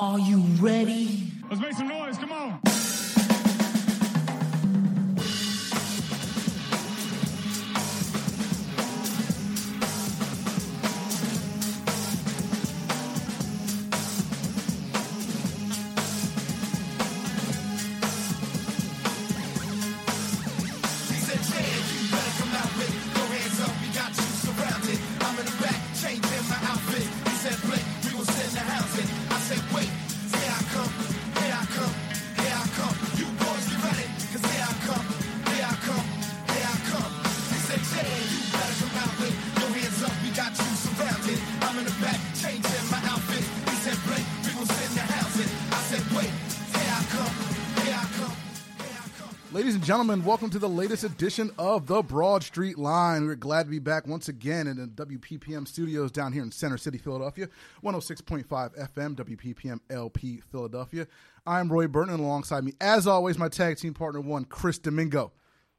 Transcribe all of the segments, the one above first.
Are you ready? Let's make some noise. Gentlemen, welcome to the latest edition of the Broad Street Line. We're glad to be back once again in the WPPM studios down here in Center City, Philadelphia. 106.5 FM, WPPM LP Philadelphia. I'm Roy Burton, and alongside me, as always, my tag team partner one, Chris Domingo.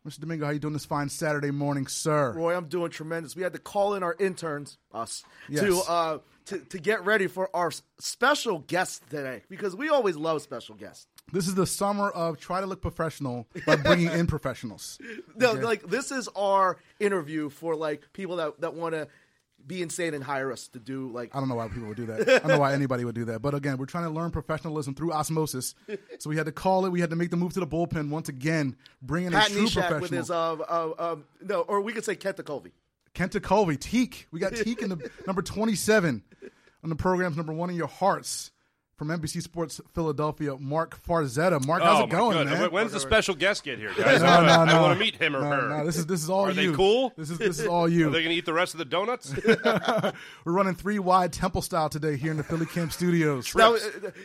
Mr. Domingo, how you doing this fine Saturday morning, sir? Roy, I'm doing tremendous. We had to call in our interns, us, Yes. to uh to, to get ready for our special guest today because we always love special guests. This is the summer of try to look professional by bringing in professionals. No, Okay. like this is our interview for like people that that want to be insane and hire us to do like I don't know why people would do that. I don't know why anybody would do that. But again, we're trying to learn professionalism through osmosis. So we had to call it. We had to make the move to the bullpen once again, bring in Pat a true Neshek professional. with his uh, uh um no, or we could say Kenta Colby. Kenta Colby, Teak. We got Teak in the number 27 on the program's number one in your hearts from NBC Sports Philadelphia, Marc Farzetta. Marc, how's oh it going, my man? When's the special guest get here, guys? No, I wanna- no, I want to meet him or No, her. no, this is this is all Are you. they cool? This is this is all you. Are they going to eat the rest of the donuts? We're running three wide temple style today here in the Philly Camp Studios. Now, uh,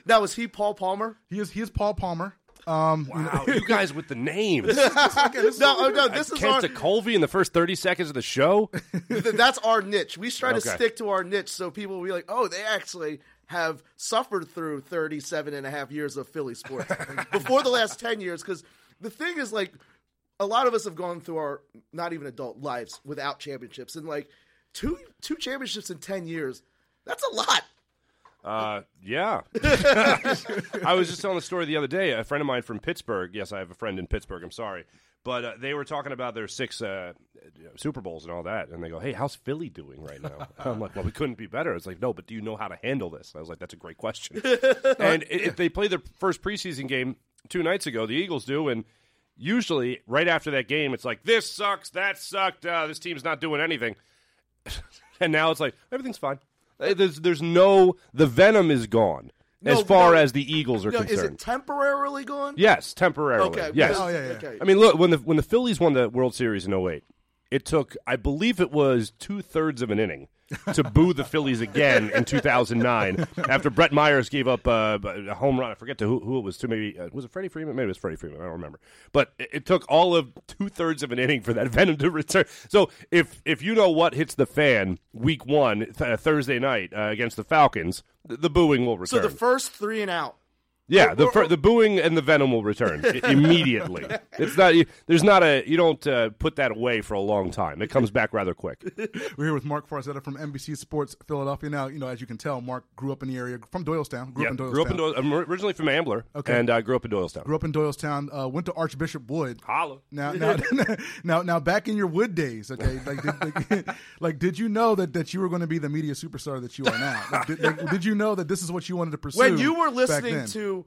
now is he Paul Palmer? He is he is Paul Palmer. Um, you know- wow, you guys with the names. No, oh, no, this is our Kenta Colby in the first 30 seconds of the show? that's our niche. We try to stick to our niche so people will be like, oh, they actually have suffered through 37 and a half years of Philly sports before the last 10 years. Because the thing is, like, a lot of us have gone through our not even adult lives without championships. And, like, two two championships in 10 years, that's a lot. Uh, yeah. I was just telling a story the other day. A friend of mine from Pittsburgh. Yes, I have a friend in Pittsburgh. I'm sorry, but uh, they were talking about their six uh, Super Bowls and all that, and they go, "Hey, how's Philly doing right now?" I'm like, "Well, we couldn't be better." It's like, "No, but do you know how to handle this?" I was like, "That's a great question." and i if they played their first preseason game two nights ago, the Eagles do, and usually right after that game, it's like, "This sucks, that sucked, uh, this team's not doing anything," and now it's like everything's fine. Uh, There's, there's no the venom is gone as far no. as the Eagles are No, is it temporarily gone? yes, temporarily. Okay. Yes. Oh, yeah, yeah. Okay. I mean, look when the when the Phillies won the World Series in 08, it took I believe it was two thirds of an inning to boo the Phillies again in 2009 after Brett Myers gave up uh, a home run. I forget to who, who it was to. Maybe uh, was it Freddie Freeman? Maybe it was Freddie Freeman. I don't remember. But it, it took all of two thirds of an inning for that venom to return. So if if you know what hits the fan week one th- Thursday night uh, against the Falcons, the, the booing will return. So the first three and out. Yeah, the fir- the booing and the venom will return i- immediately. It's not you- there's not a you don't uh, put that away for a long time. It comes back rather quick. We're here with Marc Farzetta from NBC Sports Philadelphia. Now, you know, as you can tell, Marc grew up in the area from Doylestown. Grew Yeah, up in Doylestown. grew up in Doyle- I'm originally from Ambler, Okay. and I grew up in Doylestown. Grew up in Doylestown. Uh, went to Archbishop Wood. Holla. Now, now, now, now, back in your Wood days, okay, like, did, like, like, did you know that, that you were going to be the media superstar that you are now? Like, did, like, did you know that this is what you wanted to pursue? When you were back listening then? to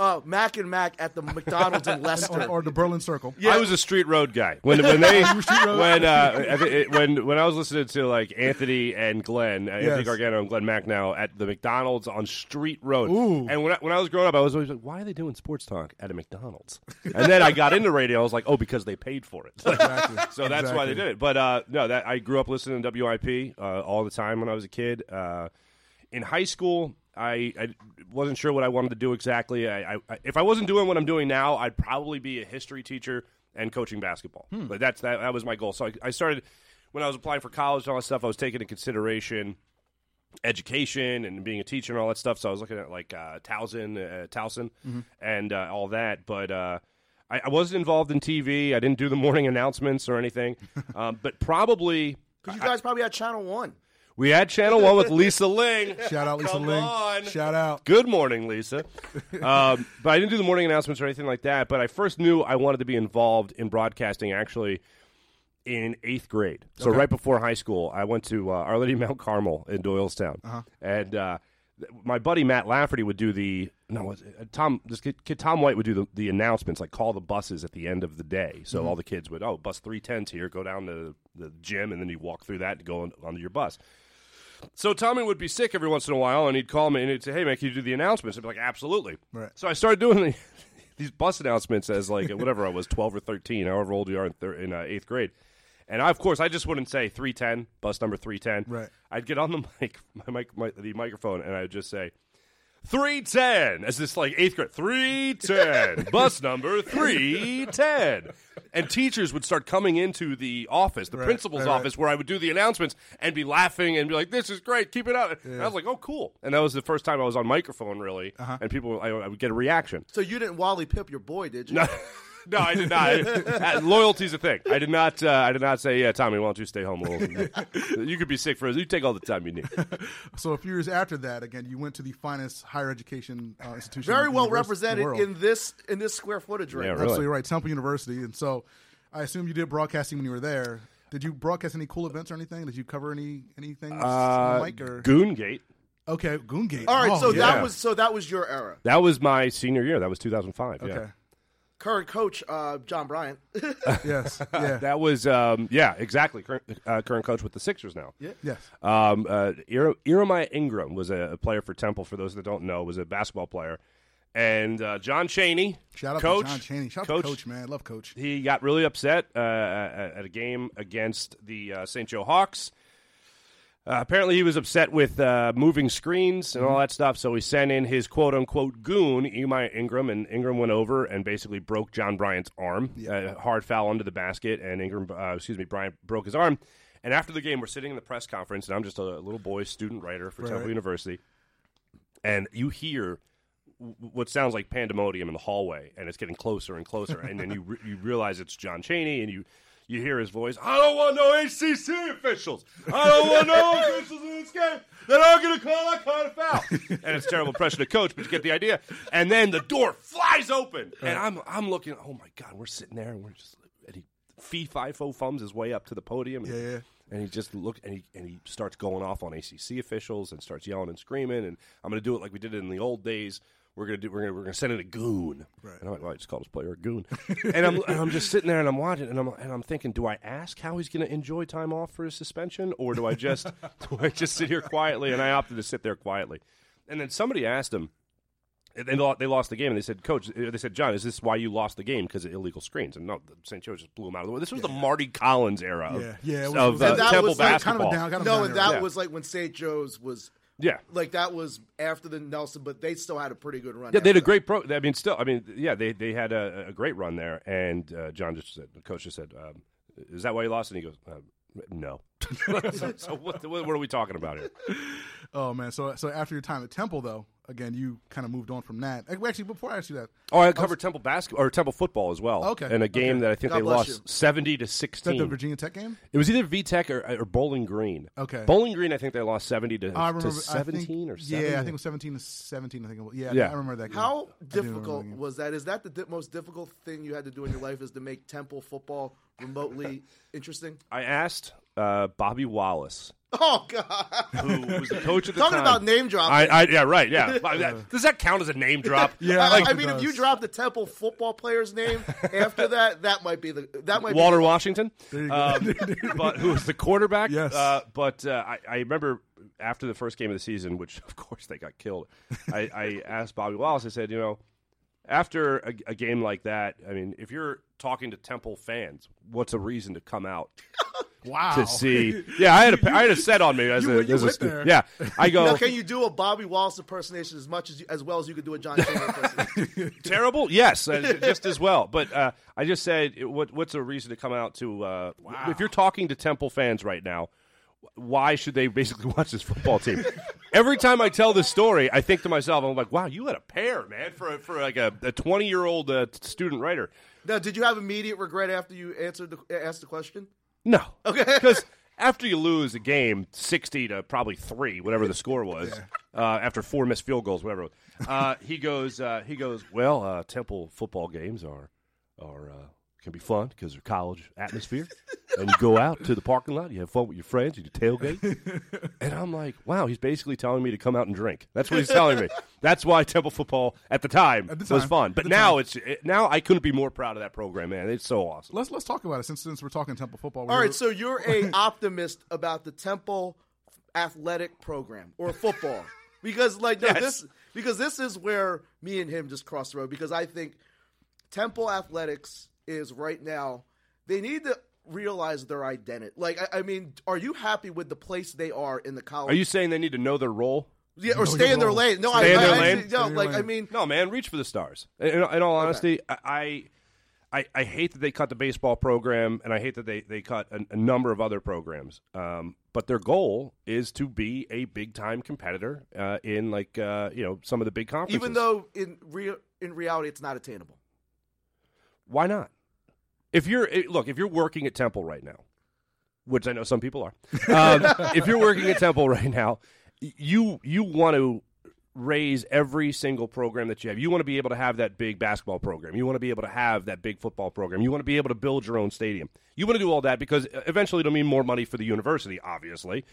uh, Mac and Mac at the McDonald's in Leicester. or, or the Berlin Circle, Yeah. I was a street road guy when when they were street road? when uh, I it- when when I was listening to like Anthony and Glen, uh, Anthony Yes. Gargano and Glen Macnow at the McDonald's on Street Road. Ooh. And when I, when I was growing up, I was always like, why are they doing sports talk at a McDonald's? And then I got into radio. I was like, oh, because they paid for it. Exactly. So that's why they did it. But uh, no, that I grew up listening to WIP uh, all the time when I was a kid. Uh, in high school, I, I wasn't sure what I wanted to do exactly. I, I, if I wasn't doing what I'm doing now, I'd probably be a history teacher and coaching basketball. But that's that, that was my goal. So I, I started when I was applying for college and all that stuff. I was taking into consideration education and being a teacher and all that stuff. So I was looking at like uh, Towson, uh, Towson, and uh, all that. But uh, I, I wasn't involved in TV. I didn't do the morning announcements or anything. um, but probably Because you guys probably had Channel One. We had Channel One with Lisa Ling. Shout out Lisa Come Ling. on. Shout out. Good morning, Lisa. um, but I didn't do the morning announcements or anything like that. But I first knew I wanted to be involved in broadcasting actually in eighth grade. So right before high school, I went to uh, Our Lady Mount Carmel in Doylestown, and uh, my buddy Matt Lafferty would do the no uh, Tom this kid, kid Tom White would do the, the announcements like call the buses at the end of the day. So all the kids would oh bus three tens here, go down to the gym, and then you walk through that and go on, onto your bus. So Tommy would be sick every once in a while, and he'd call me and he'd say, "Hey man, can you do the announcements?" I'd be like, "Absolutely." Right. So I started doing the, these bus announcements as like whatever I was, twelve or thirteen, however old you are in, thir- in uh, eighth grade. And I, of course, I just wouldn't say three ten, bus number three ten. Right. I'd get on the mic, my mic, my, the microphone, and I'd just say. 310 as this like eighth grade 310 bus number 310 and teachers would start coming into the office the Right, principal's right, right. office where i would do the announcements and be laughing and be like this is great keep it up and i was like oh cool and that was the first time i was on microphone really Uh-huh. and people I, I would get a reaction So you didn't Wally Pipp your boy, did you? no, no, I did not. Uh, Loyalty's a thing. I did not. Uh, I did not say, "Yeah, Tommy, why don't you stay home a little?" you could be sick for us. You take all the time you need. So a few years after that, again, you went to the finest higher education uh, institution. Very well univers- represented world. in this in this square footage right Yeah, really. Absolutely right, Temple University. And so, I assume you did broadcasting when you were there. Did you broadcast any cool events or anything? Did you cover any anything on Uh, the mic or Goongate. okay, Goongate? All right, Oh, so yeah. that was so that was your era. That was my senior year. That was 2005. okay. Yeah. Current coach uh, John Bryant. yes, yeah, That was um, yeah, exactly. Current, uh, current coach with the Sixers now. Yeah. yes. Um, uh, Ir- Ingram was a, a player for Temple. For those that don't know, was a basketball player, and uh, John Chaney, Shout out coach, to John Chaney. Shout out to Coach, man. Love Coach. he got really upset uh, at at a game against the uh, St. Joe Hawks. Uh, apparently, he was upset with uh, moving screens and all that stuff, so he sent in his quote unquote goon, Imai Ingram, and Ingram went over and basically broke John Bryant's arm. Uh, hard foul under the basket, and Ingram, uh, excuse me, Bryant broke his arm. And after the game, we're sitting in the press conference, and I'm just a little boy student writer for Temple. University, and you hear what sounds like pandemonium in the hallway, and it's getting closer and closer, and then you re- you realize it's John Chaney, and you you hear his voice. I don't want no ACC officials. I don't want no officials in this game that are going to call that kind of foul. and it's terrible pressure to coach, but you get the idea. And then the door flies open, and I'm I'm looking. Oh my god, we're sitting there, and we're just and he fee fi fo fums his way up to the podium. Yeah, yeah. And he just look and he and he starts going off on ACC officials and starts yelling and screaming. And I'm going to do it like we did it in the old days. We're gonna do. We're gonna. We're gonna send in a goon. Right. And I'm like, well, I just called this player a goon. and I'm and I'm just sitting there and I'm watching and I'm and I'm thinking, do I ask how he's gonna enjoy time off for his suspension, or do I just do I just sit here quietly? And I opted to sit there quietly. And then somebody asked him. and They lo- they lost the game, and they said, "Coach," they said, "John, is this why you lost the game because of illegal screens?" And no, St. Joe just blew him out of the way. This was the Marty Collins era of, Yeah, yeah, it was- of uh, that Temple was like basketball. kind of down, kind of no, and era. that Yeah. was like when St. Joe's was yeah, like that was after the Nelson, but they still had a pretty good run. Yeah, they had a after great pro. I mean, still, I mean, yeah, they they had a, a great run there. And uh, John just said, the coach just said, um, "Is that why you lost?" And he goes, uh, "No." so, so what, what are we talking about here? Oh man, so so after your time at Temple, though, again, you kind of moved on from that. Actually, before I ask you that, Oh, I covered Temple basketball or Temple football as well. Okay, in a game okay. that I think God they lost you. seventy to is that the. Virginia Tech game? It was either VTech or, or Bowling Green. Okay. Bowling Green. I think they lost seventy to, remember to seventeen think, or 17. yeah, I think it was seventeen to seventeen. I think it was. Yeah, Yeah. I remember that. Game. How I difficult that game. was that? Is that the di- most difficult thing you had to do in your life? Is to make Temple football remotely interesting? I asked uh, Bobby Wallace, Oh God! who was the coach at the Talking time. about name dropping. I, I, yeah, right, yeah. That- Does that count as a name drop? Yeah, I, like I it mean, if you drop the Temple football player's name after that, that might be the that might Walter be Washington, you go. um, but who was the quarterback? Yes. Uh, but uh, I, I remember after the first game of the season, which of course they got killed. I, I asked Bobby Wallace. I said, you know, after a, a game like that, I mean, if you're talking to Temple fans, what's a reason to come out Wow. to see? Yeah, I had a I had a set on me as You a, you as a went stu- there. yeah. I go Now, can you do a Bobby Wallace impersonation as much as you, as well as you could do a John Chaney impersonation? terrible. Yes, uh, just as well. But uh, I just said, what, what's a reason to come out to? Uh, If you're talking to Temple fans right now, why should they basically watch this football team? Every time I tell this story, I think to myself, I'm like, wow, you had a pair, man, for a, for like a 20 year old uh, student writer. now, did you have immediate regret after you answered the, asked the question? No, Okay. because after you lose a game, sixty to probably three, whatever the score was, uh, after four missed field goals, whatever. Uh, he goes, uh, he goes. Well, uh, Temple football games are are uh, can be fun because they're college atmosphere, and you go out to the parking lot, you have fun with your friends, you tailgate, and I'm like, wow, he's basically telling me to come out and drink. That's what he's telling me. That's why Temple football at the time, At the was fun, but now time. it's it, now I couldn't be more proud of that program, man. It's so awesome. Let's let's talk about it since since we're talking Temple football. we All were- right, so you're a optimist about the Temple athletic program or football because like no, Yes. this because this is where me and him just cross the road because I think Temple athletics is right now they need to realize their identity. Like I, I mean, are you happy with the place they are in the college? Are you saying they need to know their role? yeah, or Know stay your in their role. lane? No, Stay I, in their I, lane? I, no, Stay in your like I mean, No, man, reach for the stars. In, in all honesty, I, I I hate that they cut the baseball program, and I hate that they they cut a, a number of other programs. Um, but their goal is to be a big time competitor uh, in like uh, you know some of the big conferences. even though in real in reality it's not attainable. why not? If you're eh, look, if you're working at Temple right now, which I know some people are, um, if you're working at Temple right now, you you want to raise every single program that you have. You want to be able to have that big basketball program. You want to be able to have that big football program. You want to be able to build your own stadium. You want to do all that because uh, eventually it'll mean more money for the university, obviously.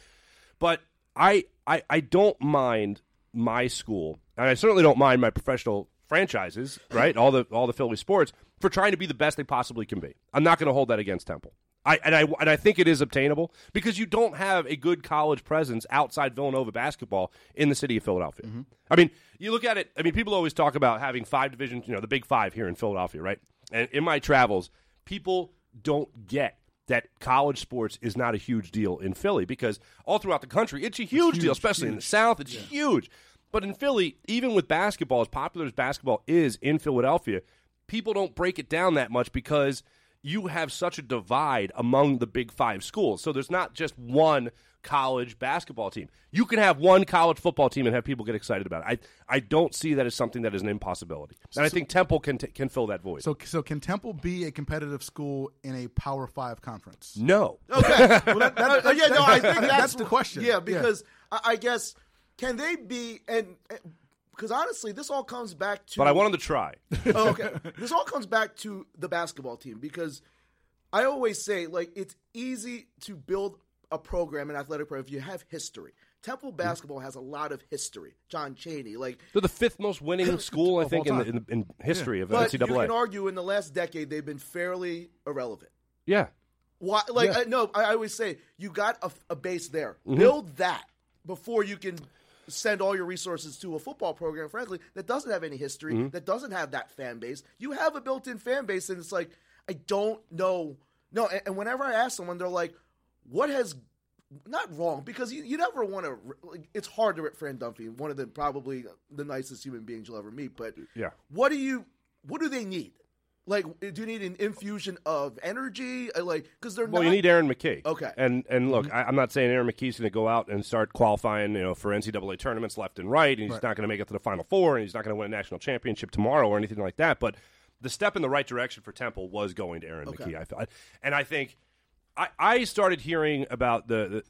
But I, I, I don't mind my school, and I certainly don't mind my professional franchises, right? all the all the Philly sports for trying to be the best they possibly can be. I'm not going to hold that against Temple. I and I and I think it is obtainable because you don't have a good college presence outside Villanova basketball in the city of Philadelphia. I mean, you look at it. I mean, people always talk about having five divisions, you know, the Big Five here in Philadelphia, right? And in my travels, people don't get that college sports is not a huge deal in Philly because all throughout the country it's a huge, deal, especially in the South. It's huge. But in Philly, even with basketball, as popular as basketball is in Philadelphia, people don't break it down that much because you have such a divide among the big five schools. So there's not just one college basketball team. You can have one college football team and have people get excited about it. I I don't see that as something that is an impossibility. And I think Temple can t- can fill that void. So so can Temple be a competitive school in a Power Five conference? no. Okay. Well, that- that- Uh, that- yeah, no, I think that's, that's, the question. Yeah, because I, I guess can they be and because honestly, this all comes back to. But I want them to try. oh, okay, this all comes back to the basketball team because I always say like it's easy to build a program, an athletic program, if you have history. Temple basketball has a lot of history. John Chaney, like, They're the fifth most winning school, I think, in, the, in, in history of but you can argue in the last decade they've been fairly irrelevant. yeah. Why? Like, Yeah. I, no, I always say you got a, a base there. Mm-hmm. Build that before you can send all your resources to a football program. Frankly, that doesn't have any history. Mm-hmm. That doesn't have that fan base. You have a built-in fan base, and it's like I don't know. No, and, and whenever I ask someone, they're like, "What has?" Not wrong because you, you never want to. Like, it's hard to rip Fran Dunphy, one of the probably the nicest human beings you'll ever meet. But Yeah. what do you? What do they need? Like, do you need an infusion of energy? Uh, Like, because they're Well, not. you need Aaron McKie. Okay. And and look, I, I'm not saying Aaron McKie's going to go out and start qualifying, you know, for NCAA tournaments left and right, and he's not going to make it to the Final Four, and he's not going to win a national championship tomorrow or anything like that. But the step in the right direction for Temple was going to Aaron Okay. McKie. I thought, and I think I, I started hearing about the, the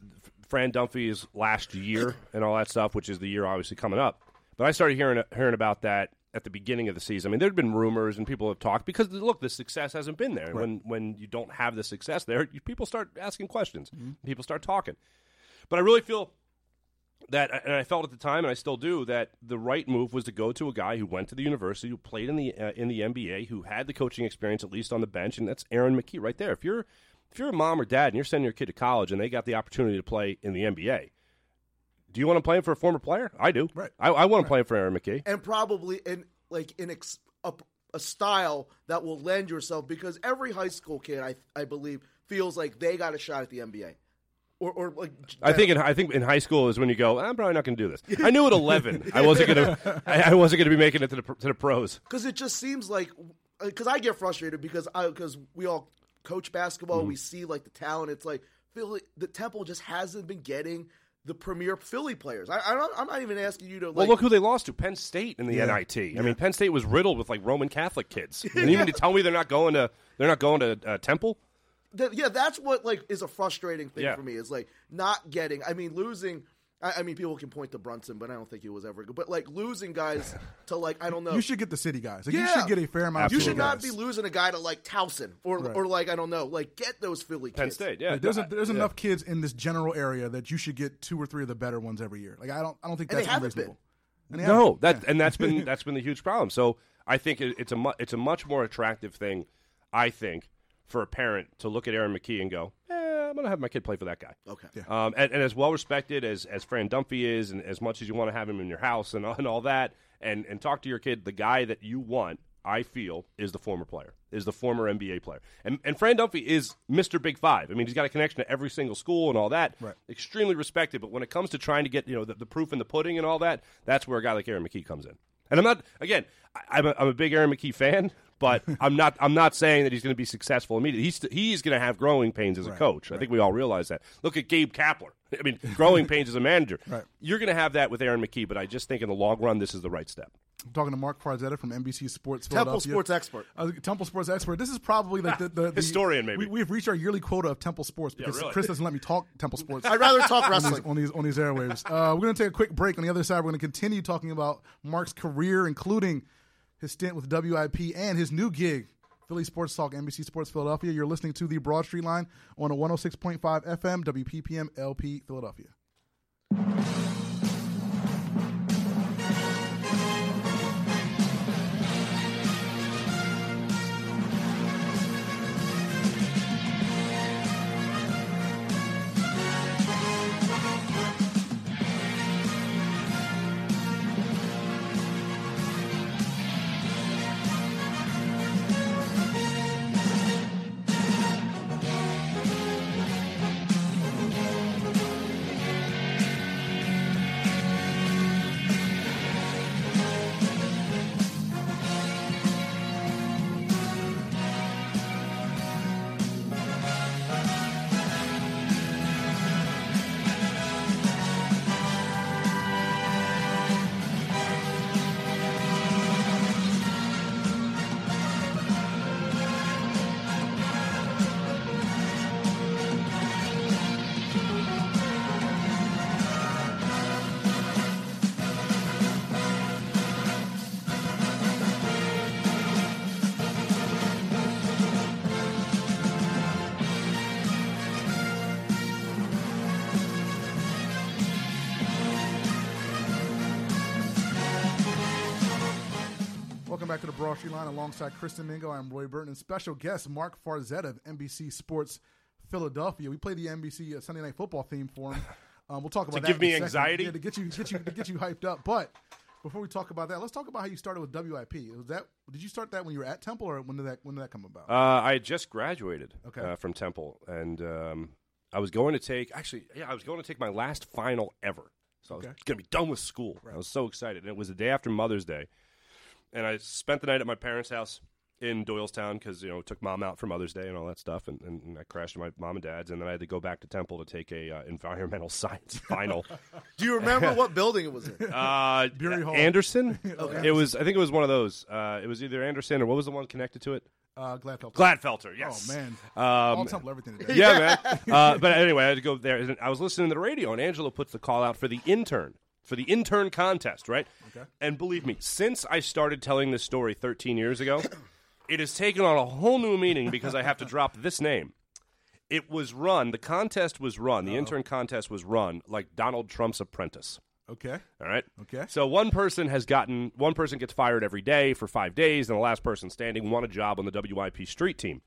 Fran Dunphy's last year and all that stuff, which is the year obviously coming up. But I started hearing hearing about that at the beginning of the season. I mean, there'd been rumors and people have talked because look, the success hasn't been there. When when you don't have the success there, you, people start asking questions. People start talking. But I really feel that, and I felt at the time, and I still do, that the right move was to go to a guy who went to the university, who played in the uh, in the NBA, who had the coaching experience at least on the bench, and that's Aaron McKie right there. If you're if you're a mom or dad and you're sending your kid to college and they got the opportunity to play in the NBA, do you want to play him for a former player? I do. Right. I, I want to play him for Aaron McKie. and probably in like in ex- a, a style that will lend yourself because every high school kid, I I believe, feels like they got a shot at the NBA. Or, or like I think in I think in high school is when you go. I'm probably not going to do this. I knew at 11 I wasn't going to I, I wasn't going to be making it to the to the pros. because it just seems like because I get frustrated because I because we all coach basketball, Mm-hmm. we see like the talent. It's like Philly, the Temple just hasn't been getting the premier Philly players. I, I'm not even asking you to Well, look who they lost to Penn State in the Yeah. NIT. I mean, Penn State was riddled with like Roman Catholic kids. And even to tell me they're not going to they're not going to uh, Temple. Yeah, that's what like is a frustrating thing Yeah. for me is like not getting. I mean, losing. I, I mean, people can point to Brunson, but I don't think he was ever good. But like losing guys to like I don't know. You should get the city guys. Like, You Yeah. should get a fair amount. You of should city not guys. be losing a guy to like Towson or Right. or like I don't know, like get those Philly Penn kids. State, yeah. Like, there's a, there's yeah. enough kids in this general area that you should get two or three of the better ones every year. Like I don't I don't think And they that's haven't unreasonable. And they No, haven't. that and that's been that's been the huge problem. So I think it, it's a mu- it's a much more attractive thing, I think, for a parent to look at Aaron McKie and go, eh, I'm going to have my kid play for that guy. Okay. Um, and, and as well respected as as Fran Dunphy is, and as much as you want to have him in your house and, and all that, and and talk to your kid, the guy that you want, I feel, is the former player, is the former NBA player, and and Fran Dunphy is Mr. Big Five. I mean, he's got a connection to every single school and all that. Right. Extremely respected, but when it comes to trying to get you know the, the proof in the pudding and all that, that's where a guy like Aaron McKie comes in. And I'm not again, I, I'm a, I'm a big Aaron McKie fan. But I'm not. I'm not saying that he's going to be successful immediately. He's he's going to have growing pains as a coach. I think we all realize that. Look at Gabe Kapler. I mean, growing pains as a manager. Right. You're going to have that with Aaron McKie, but I just think in the long run, this is the right step. I'm talking to Marc Farzetta from NBC Sports. Temple sports expert. Uh, Temple Sports expert. This is probably like the, the, the Historian, maybe. We, we've reached our yearly quota of Temple Sports because really. Chris doesn't let me talk Temple Sports. I'd rather talk on these, wrestling. on these on these airwaves. Uh, we're going to take a quick break. On the other side, we're going to continue talking about Marc's career, including his stint with WIP and his new gig, Philly Sports Talk, NBC Sports Philadelphia. You're listening to the Broad Street Line on a 106.5 FM, WPPM LP Philadelphia. Welcome back to the Broad Street Line alongside Chris Domingo. I'm Roy Burton and special guest Marc Farzetta of NBC Sports Philadelphia. We play the NBC uh, Sunday Night Football theme for him. Um, we'll talk about that give me anxiety? Yeah, to get you get you to get you hyped up. But before we talk about that, let's talk about how you started with WIP. Was that did you start that when you were at Temple, or when did that when did that come about? Uh, I had just graduated Okay. uh, from Temple, and um, I was going to take actually, yeah, I was going to take my last final ever. So I was going to be done with school. I was so excited, and it was the day after Mother's Day, and I spent the night at my parents' house in Doylestown because you know took mom out for Mother's Day and all that stuff, and, and, and I crashed at my mom and dad's, and then I had to go back to Temple to take a uh, environmental science final. Do you remember what building it was in? Uh, Beury Hall. Anderson. It was. I think it was one of those. Uh, it was either Anderson or what was the one connected to it? Uh, Gladfelter. Gladfelter. Yes. Oh man, Um, all Temple everything today. yeah, man. Uh, but anyway, I had to go there. And I was listening to the radio, and Angelo puts the call out for the intern, for the intern contest, right? Okay. And believe me, since I started telling this story 13 years ago, it has taken on a whole new meaning because I have to drop this name. It was run, the contest was run, the intern contest was run like Donald Trump's apprentice. Okay. All right. Okay. So one person has gotten one person gets fired every day for five days, and the last person standing won a job on the WIP street team.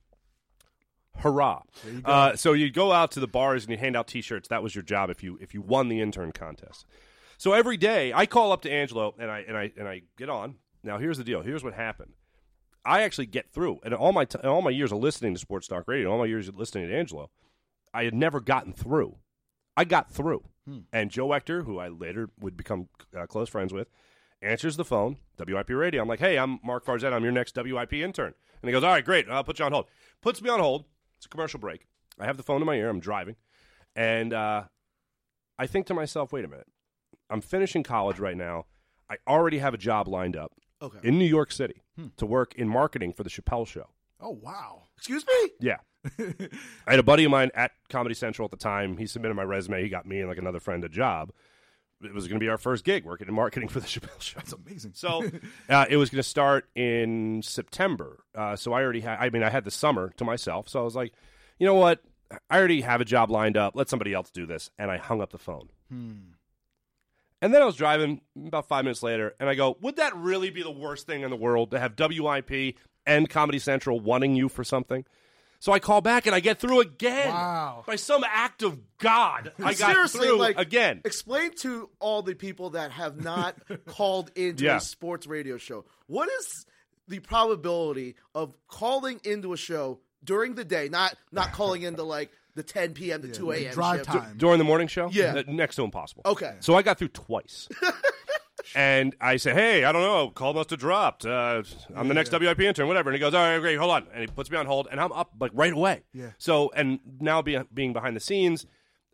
Hurrah! Uh, so you go out to the bars and you hand out T-shirts. That was your job if you if you won the intern contest. So every day I call up to Angelo and I and I and I get on. Now here's the deal. Here's what happened. I actually get through. And all my t- all my years of listening to sports talk radio, all my years of listening to Angelo, I had never gotten through. I got through. And Joe Ector, who I later would become uh, close friends with, answers the phone, WIP radio. I'm like, hey, I'm Marc Farzetta. I'm your next WIP intern. And he goes, all right, great. I'll put you on hold. Puts me on hold. It's a commercial break. I have the phone in my ear. I'm driving. And uh, I think to myself, wait a minute. I'm finishing college right now. I already have a job lined up Okay. in New York City to work in marketing for the Chappelle Show. Oh wow. Excuse me. Yeah. I had a buddy of mine at Comedy Central at the time. He submitted my resume. He got me and like another friend a job. It was going to be our first gig working in marketing for the Chappelle Show. That's amazing. So uh, it was going to start in September. Uh, so I already had, I mean, I had the summer to myself. So I was like, you know what? I already have a job lined up. Let somebody else do this. And I hung up the phone. And then I was driving about five minutes later, and I go, would that really be the worst thing in the world to have WIP and Comedy Central wanting you for something? So I call back and I get through again. Wow. By some act of God, I got Seriously, through like again. Explain to all the people that have not called into Yeah. a sports radio show. What is the probability of calling into a show during the day, not not calling into like the 10 p.m. to 2 a.m. Drive shift? time. During the morning show? Yeah. Uh, next to impossible. Okay. So I got through twice. and I said, hey, I don't know. Call must have dropped. Uh, I'm the next WIP intern, whatever. And he goes, all right, great, hold on. And he puts me on hold, and I'm up like right away. Yeah. So, and now be, being behind the scenes,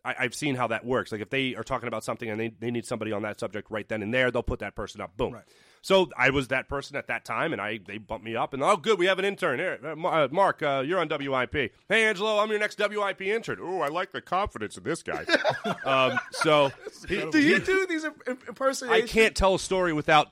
I, I've seen how that works. Like if they are talking about something and they, they need somebody on that subject right then and there, they'll put that person up. Boom. Right. So I was that person at that time, and I they bumped me up, and oh, good, we have an intern here. Uh, uh, Marc, uh, you're on WIP. Hey, Angelo, I'm your next WIP intern. Oh, I like the confidence of this guy. um, so he- Do you do these im- im- I can't tell a story without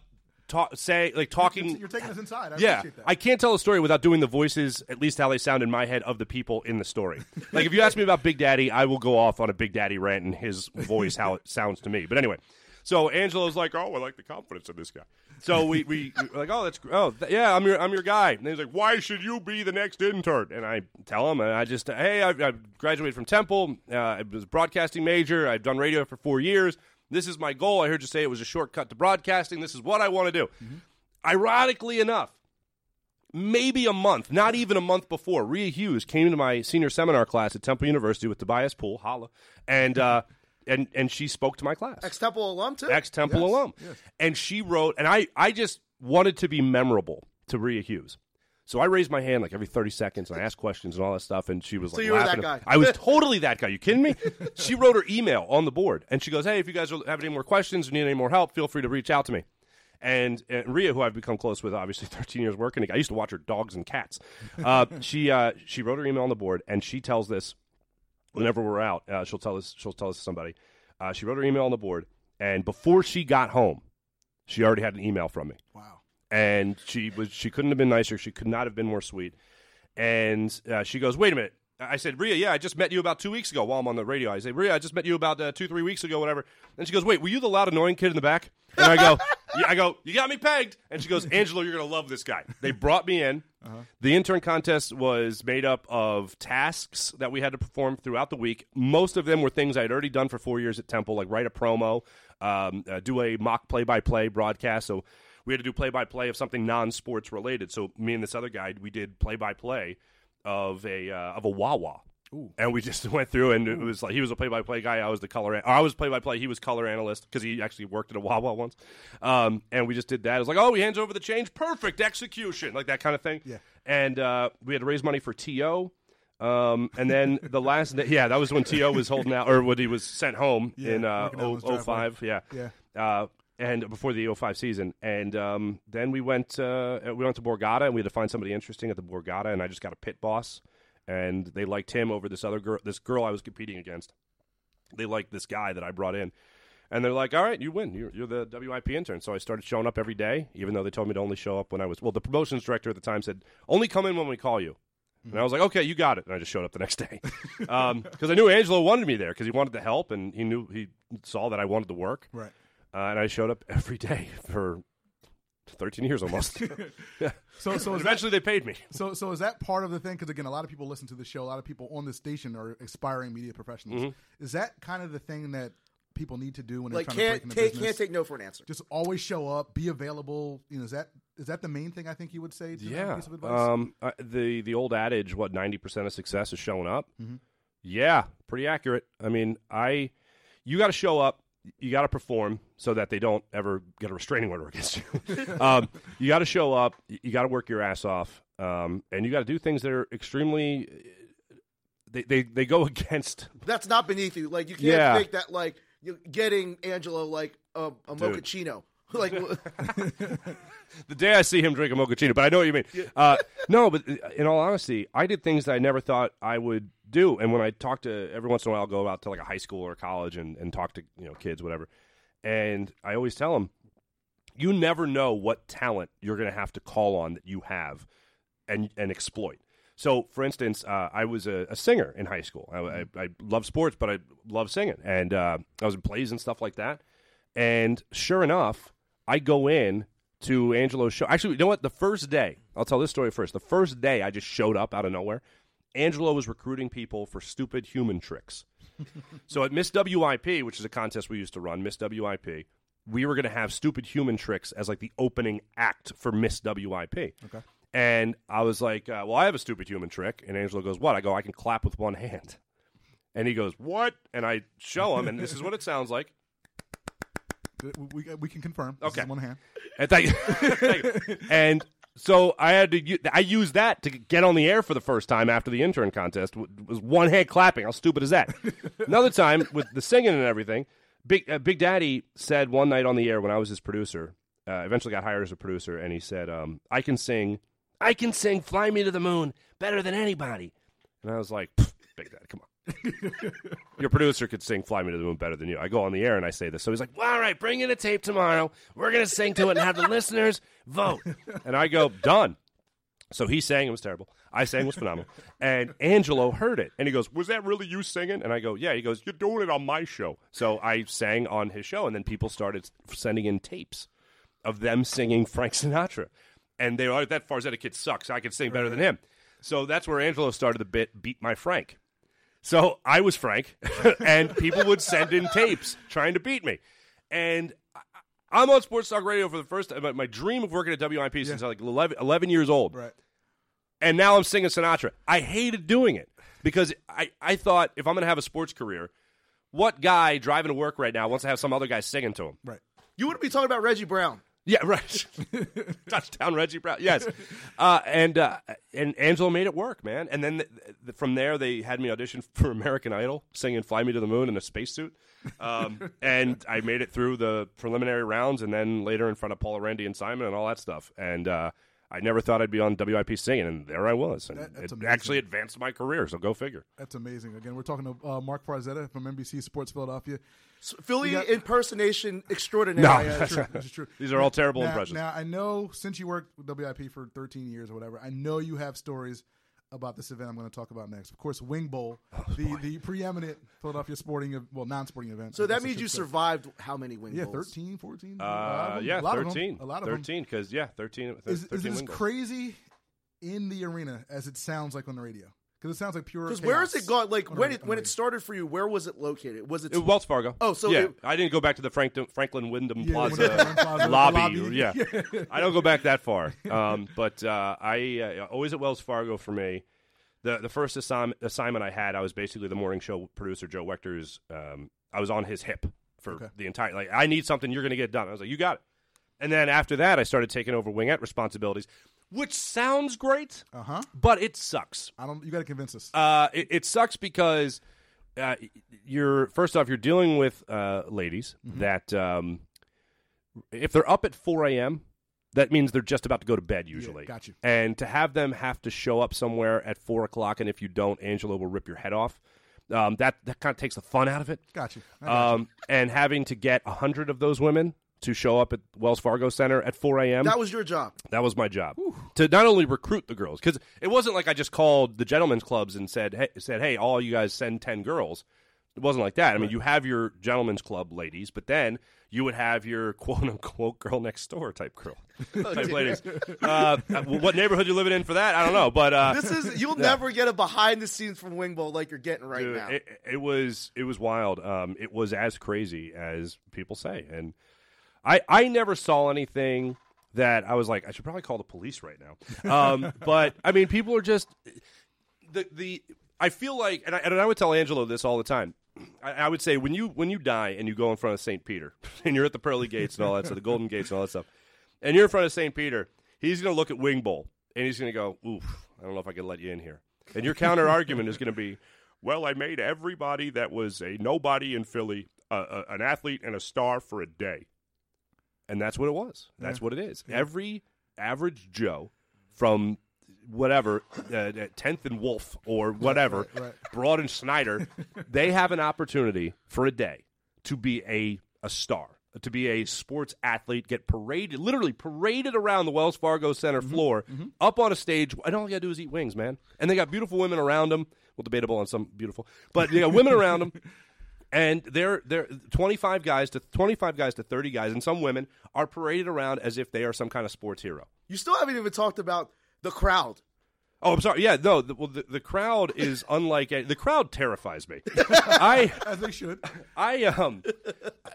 ta- say like talking. You're taking us inside. I yeah, appreciate that. I can't tell a story without doing the voices, at least how they sound in my head of the people in the story. like if you ask me about Big Daddy, I will go off on a Big Daddy rant in his voice, how it sounds to me. But anyway, so Angelo's like, "Oh, I like the confidence of this guy." So we we we're like, "Oh, that's oh th- yeah, I'm your I'm your guy." And he's like, "Why should you be the next intern?" And I tell him, and I just, "Hey, I, I graduated from Temple. Uh, I was a broadcasting major. I've done radio for four years." This is my goal. I heard you say it was a shortcut to broadcasting. This is what I want to do. Ironically enough, maybe a month, not even a month before, Rhea Hughes came to my senior seminar class at Temple University with Tobias Poole, holla, and uh, and and she spoke to my class, Ex Temple alum too. ex Temple Yes, alum, yes. and she wrote, and I I just wanted to be memorable to Rhea Hughes. So I raised my hand like every 30 seconds and I asked questions and all that stuff. And she was like, you were that guy. I was totally that guy. You kidding me? she wrote her email on the board and she goes, Hey, if you guys have any more questions or need any more help, feel free to reach out to me. And, and Rhea, who I've become close with, obviously 13 years working, I used to watch her dogs and cats. Uh, she uh, she wrote her email on the board and she tells this whenever we're out. Uh, she'll tell us she'll tell us somebody. Uh, she wrote her email on the board and before she got home, she already had an email from me Wow. and she was she couldn't have been nicer. She could not have been more sweet. And uh, she goes, "Wait a minute." I said, "Rhea, yeah, I just met you about two weeks ago while I'm on the radio." I said, "Rhea, I just met you about uh, two, three weeks ago, whatever." And she goes, "Wait, were you the loud, annoying kid in the back?" And I go, yeah, "I go, you got me pegged." And she goes, "Angelo, you're gonna love this guy." They brought me in. The intern contest was made up of tasks that we had to perform throughout the week. Most of them were things I had already done for four years at Temple, like write a promo, um, uh, do a mock play-by-play broadcast. So we had to do play-by-play of something non-sports related. So me and this other guy, we did play-by-play of a uh, of a Wawa. And we just went through, and it was like he was a play-by-play guy. I was the color. Or I was play-by-play. He was color analyst because he actually worked at a Wawa once. Um, and we just did that. It was like, oh, he hands over the change, perfect execution, like that kind of thing. Yeah. And uh, we had to raise money for To. Um, and then the last, yeah, that was when T.O. was holding out, or when he was sent home Yeah, in uh, working out in his 0- 05. Yeah. Yeah. Uh, and before the 05 season, and um, then we went uh, we went to Borgata, and we had to find somebody interesting at the Borgata, and I just got a pit boss, and they liked him over this other girl, this girl I was competing against. They liked this guy that I brought in, and they're like, "All right, you win. You're, you're the WIP intern." So I started showing up every day, even though they told me to only show up when I was. Well, the promotions director at the time said, "Only come in when we call you." And I was like, okay, you got it. And I just showed up the next day. Because I knew Angelo wanted me there because he wanted to help and he knew he saw that I wanted to work. Right. Uh, and I showed up every day for 13 years almost. yeah. So so And is that, eventually they paid me. so so is that part of the thing? Because again, a lot of people listen to the show. A lot of people on the station are aspiring media professionals. Mm-hmm. Is that kind of the thing that people need to do when they're like trying to break can't into take business? can't take no for an answer. Just always show up, be available. You know, is that is that the main thing I think you would say? To that Yeah. piece of advice? Um, uh, the the old adage, what ninety percent of success is showing up. Mhm. Yeah, pretty accurate. I mean, I you got to show up. You got to perform so that they don't ever get a restraining order against you. um, you got to show up. You got to work your ass off, um, and you got to do things that are extremely. They, they they go against That's not beneath you. Like you can't Yeah. think that like you're getting Angelo like a, a Dude. mochaccino. like the day I see him drink a mochaccino, but I know what you mean. Uh, no, but uh, in all honesty, I did things that I never thought I would do. And when I talk to every once in a while, I'll go out to like a high school or college and, and talk to you know kids, whatever. And I always tell them, you never know what talent you're going to have to call on that you have and and exploit. So, for instance, uh, I was a, a singer in high school. I, I, I love sports, but I love singing, and uh, I was in plays and stuff like that. And sure enough, I go in to Angelo's show. Actually, you know what? The first day, I'll tell this story first. The first day, I just showed up out of nowhere. Angelo was recruiting people for stupid human tricks. so at Miss WIP, which is a contest we used to run, Miss WIP, we were going to have stupid human tricks as like the opening act for Miss WIP. Okay. And I was like, uh, "Well, I have a stupid human trick." And Angelo goes, "What?" I go, "I can clap with one hand." And he goes, "What?" And I show him, and this is what it sounds like. we, we can confirm. This is Okay. one hand. And thank you. Thank you. And so I had to. I used that to get on the air for the first time after the intern contest. w- Was one hand clapping. How stupid is that? Another time with the singing and everything. Big uh, Big Daddy said one night on the air when I was his producer. Uh, eventually got hired as a producer, and he said, um, "I can sing. I can sing. Fly me to the moon better than anybody." And I was like, "Big Daddy, come on." Your producer could sing "Fly Me to the Moon" better than you. I go on the air and I say this, so he's like, well, "All right, bring in a tape tomorrow. We're gonna sing to it and have the listeners vote." And I go, "Done." So he sang; it was terrible. I sang; it was phenomenal. And Angelo heard it, and he goes, "Was that really you singing?" And I go, "Yeah." He goes, "You're doing it on my show." So I sang on his show, and then people started sending in tapes of them singing Frank Sinatra, and they were like, "That Farzetta kid sucks. I can sing better than him." So that's where Angelo started the bit "Beat My Frank." So I was Frank, and people would send in tapes trying to beat me. And I- I'm on Sports Talk Radio for the first time. My- My dream of working at WIP since I was like 11, 11 years old. Right. And now I'm singing Sinatra. I hated doing it because I, I thought if I'm going to have a sports career, what guy driving to work right now wants to have some other guy singing to him? Right. you wouldn't be talking about Reggie Brown. Yeah, right. Touchdown, Reggie Brown. Yes, uh, and uh, and Angelo made it work, man. And then th- th- from there, they had me audition for American Idol, singing "Fly Me to the Moon" in a spacesuit. Um, and I made it through the preliminary rounds, and then later in front of Paula Randy and Simon and all that stuff. And uh, I never thought I'd be on WIP singing, and there I was. And That- that's it amazing. actually advanced my career. So go figure. That's amazing. Again, we're talking to uh, Marc Farzetta from NBC Sports Philadelphia. S- Philly got- impersonation extraordinary. No. Uh, That's true. This is true. These are all terrible now, impressions. Now I know since you worked with WIP for 13 years or whatever, I know you have stories about this event I'm going to talk about next. Of course, Wing Bowl, Oh, the the preeminent Philadelphia sporting, well, non-sporting event. So that means you say. survived how many win Yeah, bowls? 13, 14. Uh, yeah, a lot of them. thirteen. a lot of them. thirteen, because yeah, thirteen. Is, 13 is it as crazy in the arena as it sounds like on the radio? Because it sounds like pure. Because where is chaos it gone? Like when it when it started for you, where was it located? Was it? It was Wells Fargo. Oh, so yeah, it- I didn't go back to the Frank, Franklin Wyndham Yeah, Plaza, Plaza, lobby. lobby. Yeah, I don't go back that far. Um, but uh, I uh, always at Wells Fargo for me. The the first assignment, assignment I had, I was basically the morning show producer, Joe Weachter's. Um, I was on his hip for Okay. the entire. Like, I need something. You're going to get done. I was like, you got it. And then after that, I started taking over wingette responsibilities, which sounds great, Uh huh. but it sucks. I don't. You got to convince us. Uh, it, it sucks because uh, you're first off you're dealing with uh, ladies Mm-hmm. that um, if they're up at 4 a.m. that means they're just about to go to bed usually. got you. And to have them have to show up somewhere at four o'clock, and if you don't, Angelo will rip your head off. Um, that that kind of takes the fun out of it. got you. I got Um, and having to get a hundred of those women to show up at Wells Fargo Center at 4 a.m. that was your job. That was my job to not only recruit the girls because it wasn't like I just called the gentlemen's clubs and said, "Hey, said hey, all you guys send ten girls." It wasn't like that. I mean, you have your gentlemen's club ladies, but then you would have your quote unquote girl next door type girl type ladies. Uh, what neighborhood you living in for that? I don't know, but uh, This is you'll never get a behind the scenes from Wing Bowl like you're getting right Dude, now. It, it was it was wild. Um, it was as crazy as people say, and I I never saw anything that I was like, I should probably call the police right now. Um, but I mean, people are just the the. I feel like, and I, and I would tell Angelo this all the time. I, I would say when you when you die and you go in front of Saint Peter and you're at the pearly gates and all that, so the golden gates and all that stuff, and you're in front of Saint Peter, he's going to look at Wing Bowl and he's going to go, "Oof, I don't know if I can let you in here." And your counter argument is going to be, "Well, I made everybody that was a nobody in Philly uh, uh, an athlete and a star for a day," and that's what it was. That's what it is. Every average Joe from whatever, uh, tenth and Wolf or whatever, right, right. Broad and Snyder, they have an opportunity for a day to be a a star, to be a sports athlete, get paraded, literally paraded around the Wells Fargo Center Mm-hmm, floor, up on a stage, and all you got to do is eat wings, man. And they got beautiful women around them. Well, debatable on some beautiful, but you got women around them. And they're they're twenty five guys to twenty five guys to thirty guys, and some women are paraded around as if they are some kind of sports hero. You still haven't even talked about the crowd. Oh, I'm sorry. Yeah, no. The, well, the, the crowd is unlike any- the crowd terrifies me. I As they should. I um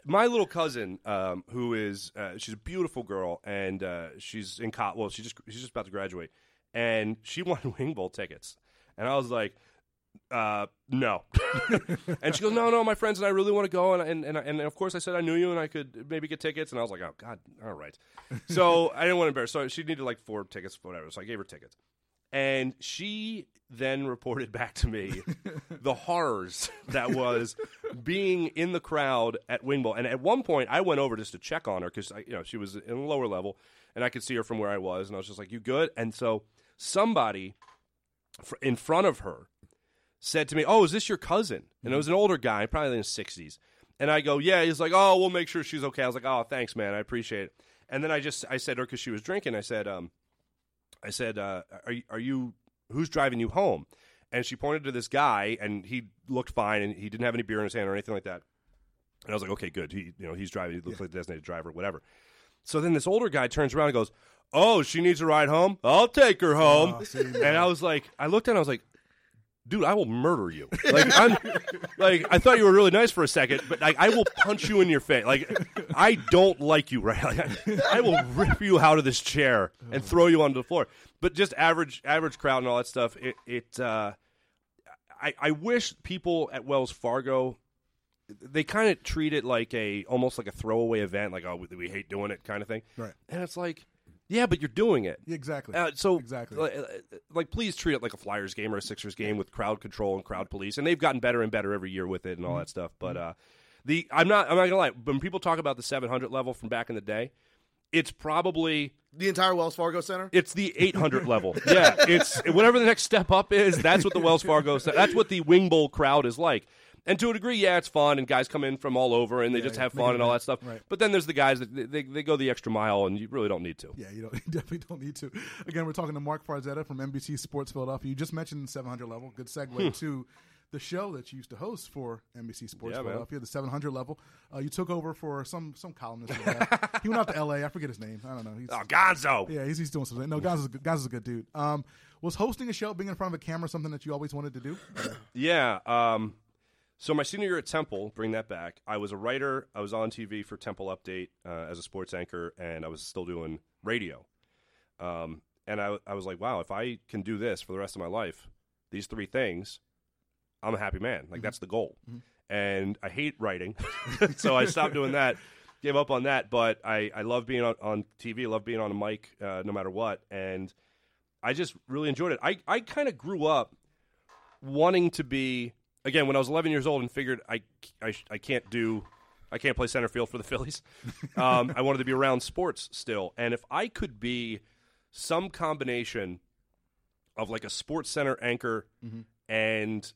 my little cousin um who is uh, she's a beautiful girl and uh, she's in co- well she just she's just about to graduate and she won Wing Bowl tickets and I was like uh no and she goes no no my friends and I really want to go and and and, and of course I said I knew you and I could maybe get tickets and I was like oh god all right so I didn't want to embarrass so she needed like four tickets whatever so I gave her tickets and she then reported back to me the horrors that was being in the crowd at Wing Bowl. And at one point, I went over just to check on her because you know she was in a lower level, and I could see her from where I was, and I was just like, "You good?" And so somebody fr- in front of her said to me, "Oh, is this your cousin?" And it was an older guy, probably in his sixties. And I go, "Yeah." He's like, "Oh, we'll make sure she's okay." I was like, "Oh, thanks, man. I appreciate it." And then I just I said to her because she was drinking. I said, um, I said, uh, "Are you- are you who's driving you home?" And she pointed to this guy, and he looked fine, and he didn't have any beer in his hand or anything like that. And I was like, "Okay, good. He, you know, he's driving. He looks like a designated driver, whatever." So then this older guy turns around and goes, "Oh, she needs a ride home. I'll take her home." Oh, and I was like, I looked at him, I was like, dude, I will murder you. Like I'm like I thought you were really nice for a second, but like I will punch you in your face. Like I don't like you, right? Like, I, I will rip you out of this chair and throw you onto the floor. But just average average crowd and all that stuff. It it uh, I I wish people at Wells Fargo they kind of treat it like a almost like a throwaway event, like oh we, we hate doing it kind of thing. Right. And it's like, yeah, but you're doing it. Exactly. Uh, so Exactly. like, uh, like, please treat it like a Flyers game or a Sixers game with crowd control and crowd police, and they've gotten better and better every year with it and all that stuff. But uh, the I'm not I'm not gonna lie. When people talk about the 700 level from back in the day, it's probably The entire Wells Fargo Center. it's the 800 level. Yeah, it's whatever the next step up is. That's what the Wells Fargo. Center that's what the Wing Bowl crowd is like. And to a degree, yeah, it's fun, and guys come in from all over, and they Yeah, just have fun and all that stuff. right. But then there's the guys that they, they go the extra mile, and you really don't need to. Yeah, you, don't, you definitely don't need to. Again, we're talking to Marc Farzetta from NBC Sports Philadelphia. You just mentioned 700 level. Good segue to the show that you used to host for NBC Sports Hmm. Yeah, man. Philadelphia, the 700 level. Uh, you took over for some some columnist. he went out to L.A. I forget his name. I don't know. He's, Oh, Gonzo. yeah, he's, he's doing something. No, Gonzo's a good, Gonzo's a good dude. Um, was hosting a show, being in front of a camera, something that you always wanted to do? Yeah. Um, so my senior year at Temple, bring that back. I was a writer. I was on TV for Temple Update uh, as a sports anchor, and I was still doing radio. Um, and I, I was like, wow, if I can do this for the rest of my life, these three things, I'm a happy man. Like that's the goal. And I hate writing, so I stopped doing that. Gave up on that, but I, I love being on, on TV. I love being on a mic, uh, no matter what. And I just really enjoyed it. I, I kind of grew up wanting to be again when I was 11 years old and figured I, I, I can't do I can't play center field for the Phillies. Um, I wanted to be around sports still, and if I could be some combination of like a sports center anchor and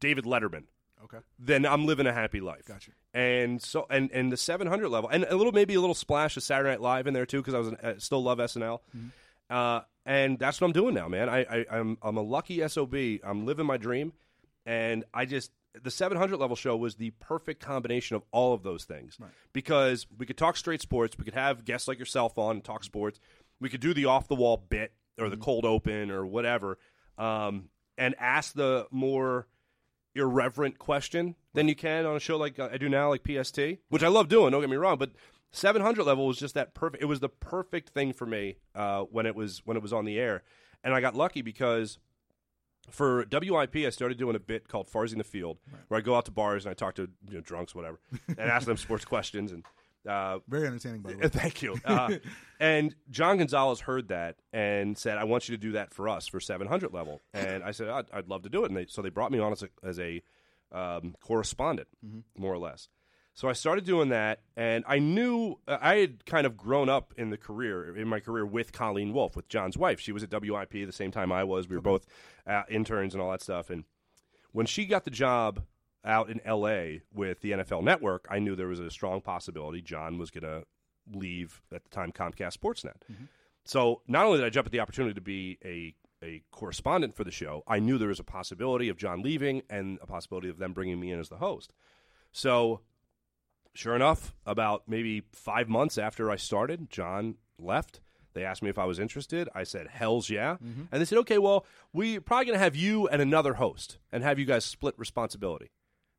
David Letterman, Okay. then I'm living a happy life. Gotcha. And so, and and the 700 level, and a little maybe a little splash of Saturday Night Live in there too, because I was an, uh, still love SNL. Uh, and that's what I'm doing now, man. I, I I'm I'm a lucky sob. I'm living my dream, and I just the 700 level show was the perfect combination of all of those things because we could talk straight sports, we could have guests like yourself on and talk sports, we could do the off the wall bit or the cold open or whatever, um, and ask the more irreverent question than you can on a show like uh, I do now, like PST, which I love doing. Don't get me wrong, but 700 level was just that perfect. It was the perfect thing for me uh, when it was when it was on the air, and I got lucky because for WIP I started doing a bit called Farzing the Field, where I go out to bars and I talk to you know, drunks, whatever, and ask them sports questions and. Uh, Very entertaining, by the way. Thank you. Uh, and John Gonzalez heard that and said, "I want you to do that for us for 700 level." And I said, "I'd, I'd love to do it." And they, so they brought me on as a, as a um, correspondent, more or less. So I started doing that, and I knew uh, I had kind of grown up in the career in my career with Colleen Wolfe, with John's wife. She was at WIP the same time I was. We were both uh, interns and all that stuff. And when she got the job out in LA with the NFL Network, I knew there was a strong possibility John was going to leave at the time Comcast Sportsnet. So not only did I jump at the opportunity to be a a correspondent for the show, I knew there was a possibility of John leaving and a possibility of them bringing me in as the host. So sure enough, about maybe five months after I started, John left. They asked me if I was interested. I said, "Hell's yeah!" And they said, "Okay, well, we're probably going to have you and another host, and have you guys split responsibility."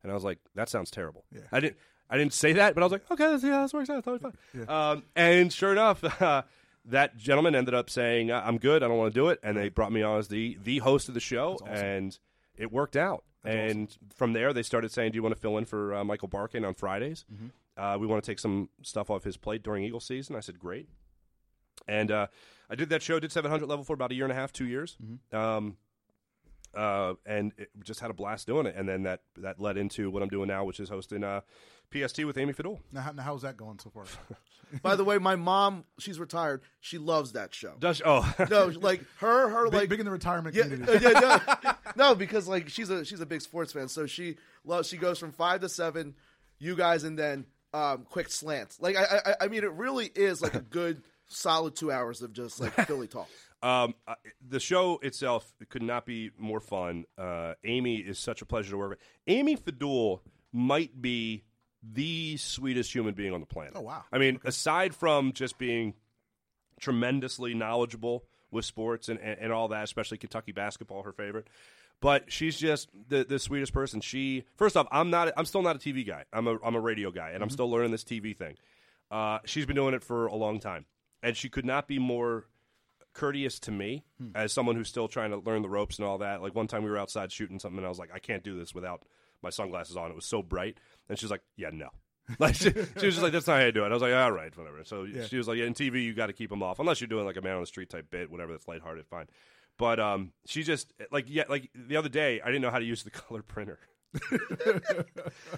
And I was like, "That sounds terrible." Yeah. I didn't. I didn't say that, but I was like, "Okay, that's, yeah, that works out. Totally fine." Um, and sure enough, uh, that gentleman ended up saying, "I'm good. I don't want to do it," and they brought me on as the the host of the show, and it worked out. And from there, they started saying, "Do you want to fill in for uh, Michael Barkann on Fridays? Uh, we want to take some stuff off his plate during Eagle season." I said, "Great." And uh, I did that show, did 700 level for about a year and a half, two years, um, uh, and it just had a blast doing it. And then that that led into what I'm doing now, which is hosting uh, PST with Amy Fadool. Now, how- now how's that going so far? By the way, my mom, she's retired. She loves that show. Does oh No, like her, her big, like big in the retirement yeah, community. yeah, no, no, because like she's a she's a big sports fan, so she loves. She goes from five to seven, you guys, and then um, quick slants. Like I, I, I mean, it really is like a good solid two hours of just like Philly talk. Um, uh, the show itself could not be more fun. Uh, Amy is such a pleasure to work with. Amy Fadool might be the sweetest human being on the planet. Oh, wow. I mean, aside from just being tremendously knowledgeable with sports and, and, and all that, especially Kentucky basketball, her favorite. But she's just the, the sweetest person. She first off, I'm not. I'm still not a TV guy. I'm a I'm a radio guy, and I'm still learning this TV thing. Uh, she's been doing it for a long time, and she could not be more courteous to me as someone who's still trying to learn the ropes and all that. Like one time we were outside shooting something, and I was like, I can't do this without my sunglasses on. It was so bright, and she's like, Yeah, no. Like she, she was just like, "That's not how you do it." I was like, "All right, whatever." So she was like, "Yeah, in TV, you got to keep them off unless you're doing like a man on the street type bit, whatever. That's lighthearted, fine." But um, she just like yeah, like the other day, I didn't know how to use the color printer.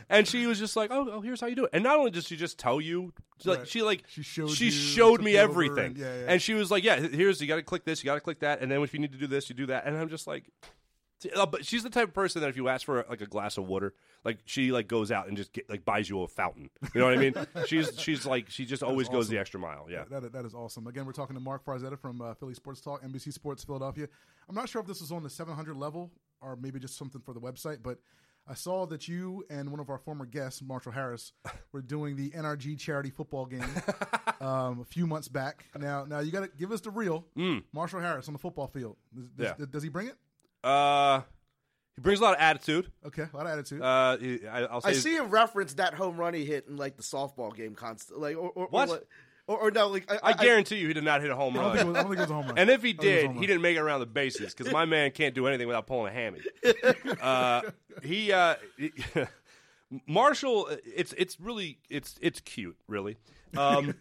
and she was just like, "Oh, oh, here's how you do it." And not only does she just tell you, she, like Right. she like She showed she showed me everything, and- yeah, yeah. and she was like, "Yeah, here's you got to click this, you got to click that, and then if you need to do this, you do that." And I'm just like, uh, but she's the type of person that if you ask for like a glass of water, like she like goes out and just get, like buys you a fountain. You know what I mean? she's she's like she just always goes the extra mile. Yeah. That, that is awesome. Again, we're talking to Marc Farzetta from uh, Philly Sports Talk, NBC Sports Philadelphia. I'm not sure if this is on the 700 level or maybe just something for the website, but I saw that you and one of our former guests, Marshall Harris, were doing the NRG charity football game um, a few months back. Now, now you got to give us the real Marshall Harris on the football field. Does, does, Mm. Yeah. does he bring it? Uh, he brings a lot of attitude. Okay, a lot of attitude. Uh, he, I, I'll say I see him reference that home run he hit in like the softball game, constant. Like or or, What? Or, or, or no, like I guarantee you, he did not hit a home I, don't think it run. was, I don't think it was a home run. And if he I think it was a did, he didn't make it around the bases because my man can't do anything without pulling a hammy. Uh, he, uh, he- Marshall, it's it's really it's it's cute, really. Um,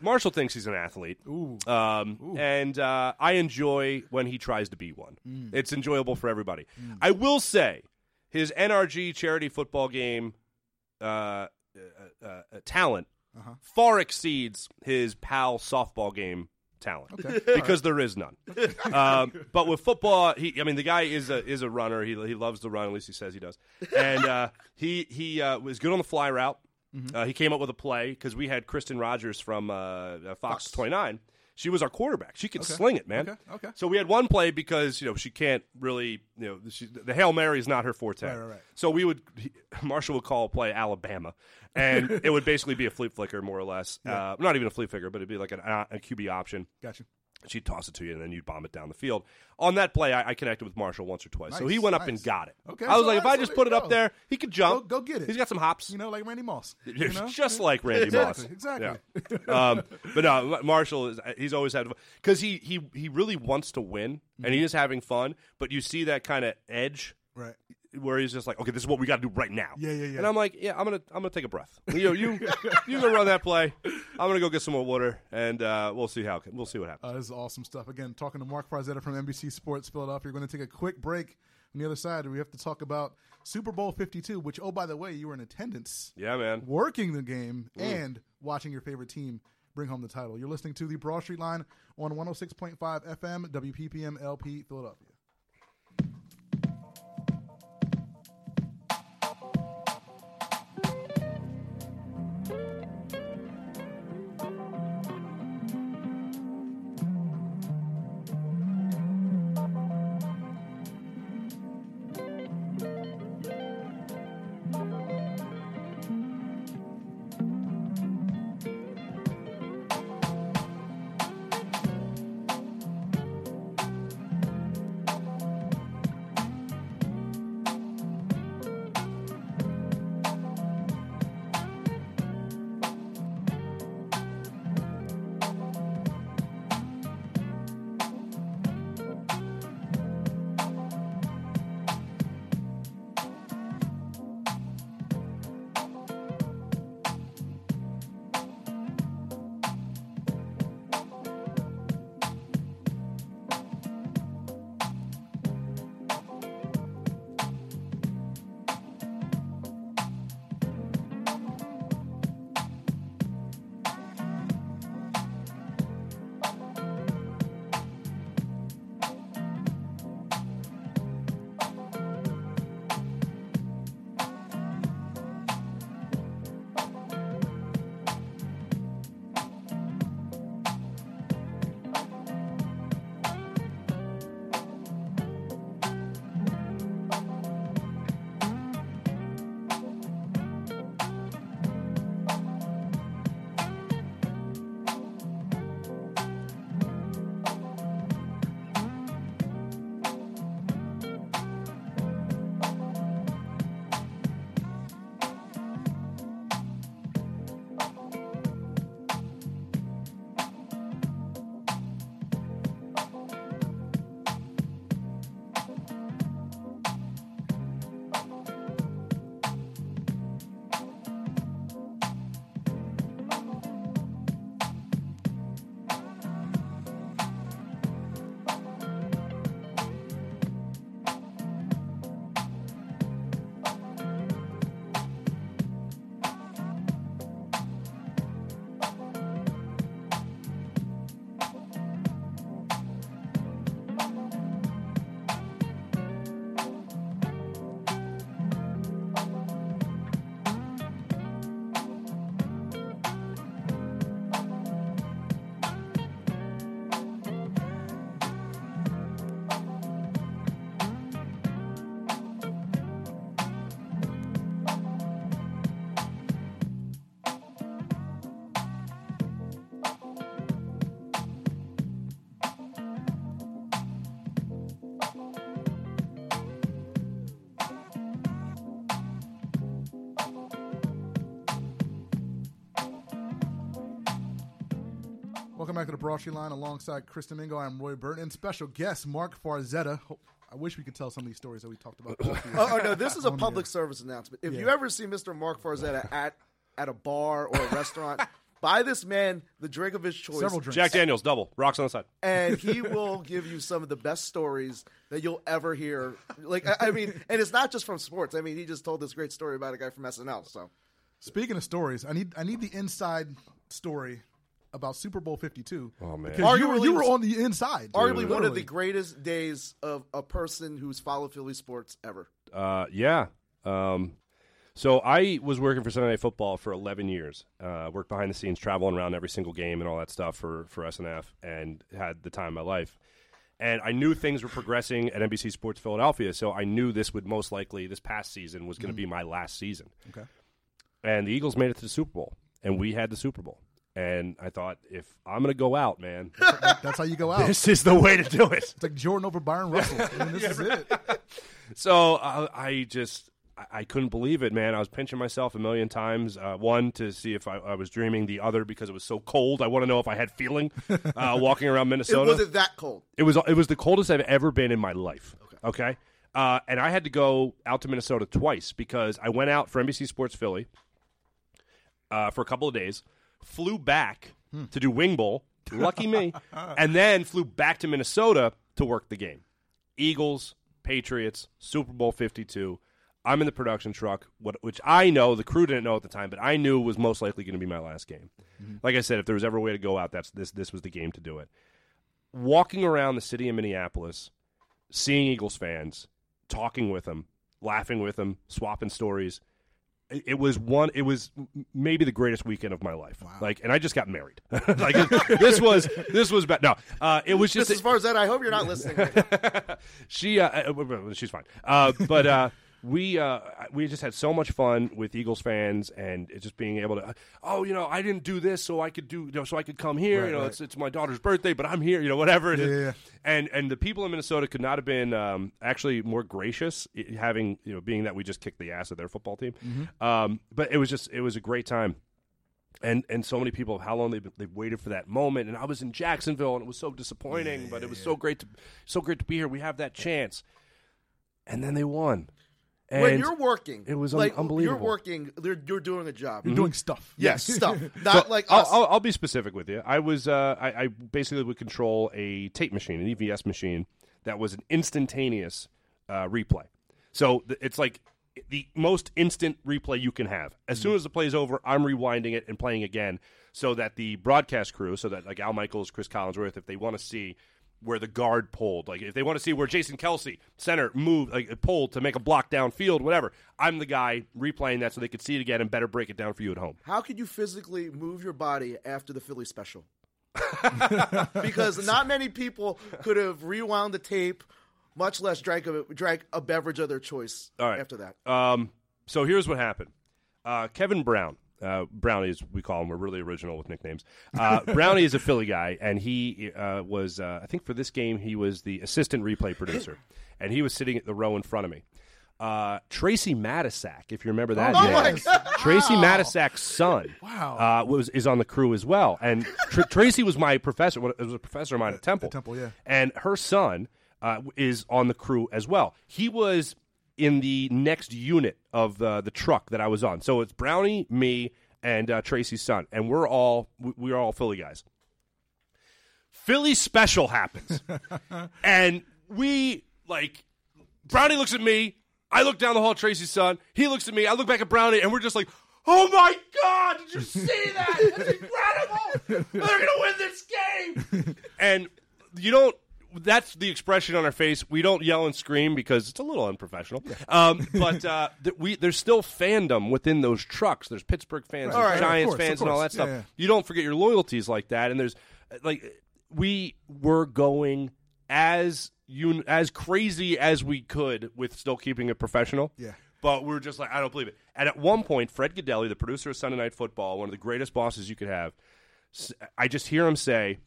Marshall thinks he's an athlete, Ooh. um, and uh, I enjoy when he tries to be one. Mm. It's enjoyable for everybody. I will say, his NRG charity football game uh, uh, uh, uh, talent Uh-huh. far exceeds his pal softball game talent because there is none. um, but with football, he I mean the guy is a is a runner. He he loves to run. At least he says he does. And uh, he he uh, was good on the fly route. Mm-hmm. Uh, he came up with a play because we had Kristen Rogers from uh, uh, Fox, 29. She was our quarterback. She could sling it, man. Okay, okay. So we had one play because you know she can't really you know she, the hail mary is not her forte. Right, right, right. So we would he, Marshall would call a play Alabama, and it would basically be a flea flicker more or less. Uh, not even a flea flicker, but it'd be like an, uh, a QB option. Gotcha. She'd toss it to you, and then you'd bomb it down the field. On that play, I, I connected with Marshall once or twice, so he went up and got it. Okay, I was so like, if I just put it you up there, he could jump. go get it. He's got some hops. You know, like Randy Moss. You know? just like Randy Exactly, Moss. exactly. Yeah. um, but no, Marshall is he's always had because he he he really wants to win and he is having fun. But you see that kind of edge Right. Where he's just like, okay, this is what we got to do right now. Yeah, yeah, yeah. And I'm like, yeah, I'm gonna I'm gonna take a breath. You you you go run that play. I'm gonna go get some more water and uh, we'll see how we'll see what happens. Uh, this is awesome stuff. Again, talking to Marc Farzetta from NBC Sports Philadelphia. We're going to take a quick break. On the other side, we have to talk about Super Bowl 52, which, oh, by the way, you were in attendance, yeah, man. working the game, and watching your favorite team bring home the title. You're listening to the Broad Street Line on 106.5 FM, WPPM LP, Philadelphia. Welcome back to the Broad Line alongside Chris Domingo. I'm Roy Burton and special guest Marc Farzetta. Oh, I wish we could tell some of these stories that we talked about. Oh, oh, no, this is a public service announcement. If Yeah. you ever see Mr. Marc Farzetta at at a bar or a restaurant, buy this man the drink of his choice. Several drinks. Jack Daniels double rocks on the side. and he will give you some of the best stories that you'll ever hear. Like I, I mean, and it's not just from sports. I mean, he just told this great story about a guy from SNL. So Speaking of stories, I need I need the inside story about Super Bowl 52. Oh, man. because you were, you were on the inside. arguably one of the greatest days of a person who's followed Philly sports ever. Uh, yeah. Um, so I was working for Sunday Night Football for 11 years. Uh, worked behind the scenes, traveling around every single game and all that stuff for for SNF, and had the time of my life. And I knew things were progressing at NBC Sports Philadelphia, so I knew this would most likely this past season was going to be my last season. Okay. And the Eagles made it to the Super Bowl, and we had the Super Bowl. And I thought, if I'm going to go out, man, That's how you go out. this is the way to do it. It's like Jordan over Bryon Russell. I mean, this is it. So uh, I just I- couldn't believe it, man. I was pinching myself a million times. Uh, one to see if I, I was dreaming. The other because it was so cold. I want to know if I had feeling uh, walking around Minnesota. It was it that cold? It was it was the coldest I've ever been in my life. Okay. Uh, and I had to go out to Minnesota twice because I went out for NBC Sports Philly uh, for a couple of days, flew back hmm. to do Wing Bowl, lucky me, and then flew back to Minnesota to work the game. Eagles, Patriots, Super Bowl 52. I'm in the production truck, what, which I know the crew didn't know at the time, but I knew was most likely going to be my last game. Mm-hmm. Like I said, if there was ever a way to go out, that's this. This was the game to do it. Walking around the city of Minneapolis, seeing Eagles fans, talking with them, laughing with them, swapping stories. It, was one. It was maybe the greatest weekend of my life. Like, and I just got married. like this was this was bad. No, uh, it was just Just as far as that, I hope you're not listening. right she uh, uh, she's fine. Uh, but uh, we uh, we just had so much fun with Eagles fans and just being able to oh you know I didn't do this so I could do you know so I could come here Right, you know right. it's it's my daughter's birthday but I'm here you know whatever it is. Yeah, yeah, yeah. and and the people in Minnesota could not have been um, actually more gracious having you know being that we just kicked the ass of their football team Mm-hmm. um, but it was just it was a great time and and so many people how long they've they've waited for that moment and I was in Jacksonville and it was so disappointing but it was so great to so great to be here we have that chance and then they won and when you're working, it was un- like unbelievable. You're working. You're, you're doing a job. You're doing stuff. Yes, stuff. Not So, like I'll. I'll, I'll be specific with you. I was uh, I, I basically would control a tape machine, an EVS machine that was an instantaneous uh, replay. So th- it's like the most instant replay you can have. As soon as the play is over, I'm rewinding it and playing again, so that the broadcast crew, so that like Al Michaels, Cris Collinsworth, if they want to see where the guard pulled, like if they want to see where Jason Kelce, center, moved, like pulled to make a block downfield, whatever, I'm the guy replaying that so they could see it again and better break it down for you at home. How could you physically move your body after the Philly special? because not many people could have rewound the tape, much less drank a, drank a beverage of their choice All right. after that. Um, so here's what happened. Uh, Kevin Brown, uh, Brownie as we call him, we're really original with nicknames. Uh, Brownie is a Philly guy, and he uh, was, uh, I think for this game, he was the assistant replay producer, and he was sitting at the row in front of me. Uh, Tracy Matisak, if you remember that Oh name. my God. Tracy Matisak's son Wow. uh, was is on the crew as well, and Tr- Tracy was my professor. It was a professor of mine at Temple. Temple, yeah. And her son uh, is on the crew as well. He was in the next unit of the the truck that I was on. So it's Brownie, me, and uh, Tracy's son, and we're all we- we're all Philly guys. Philly special happens, and we like Brownie looks at me. I look down the hall at Tracy's son. He looks at me. I look back at Brownie, and we're just like, "Oh my god! Did you see that? That's incredible! They're gonna win this game!" and you don't. That's the expression on our face. We don't yell and scream because it's a little unprofessional. Um, but uh, th- we there's still fandom within those trucks. There's Pittsburgh fans, All there's right, of Giants course, of fans, and all that course. stuff. Yeah, yeah. You don't forget your loyalties like that. And there's like we were going as you as crazy as we could with still keeping it professional. Yeah. But we were just like, I don't believe it. And at one point, Fred Gaudelli, the producer of Sunday Night Football, one of the greatest bosses you could have, s- I just hear him say,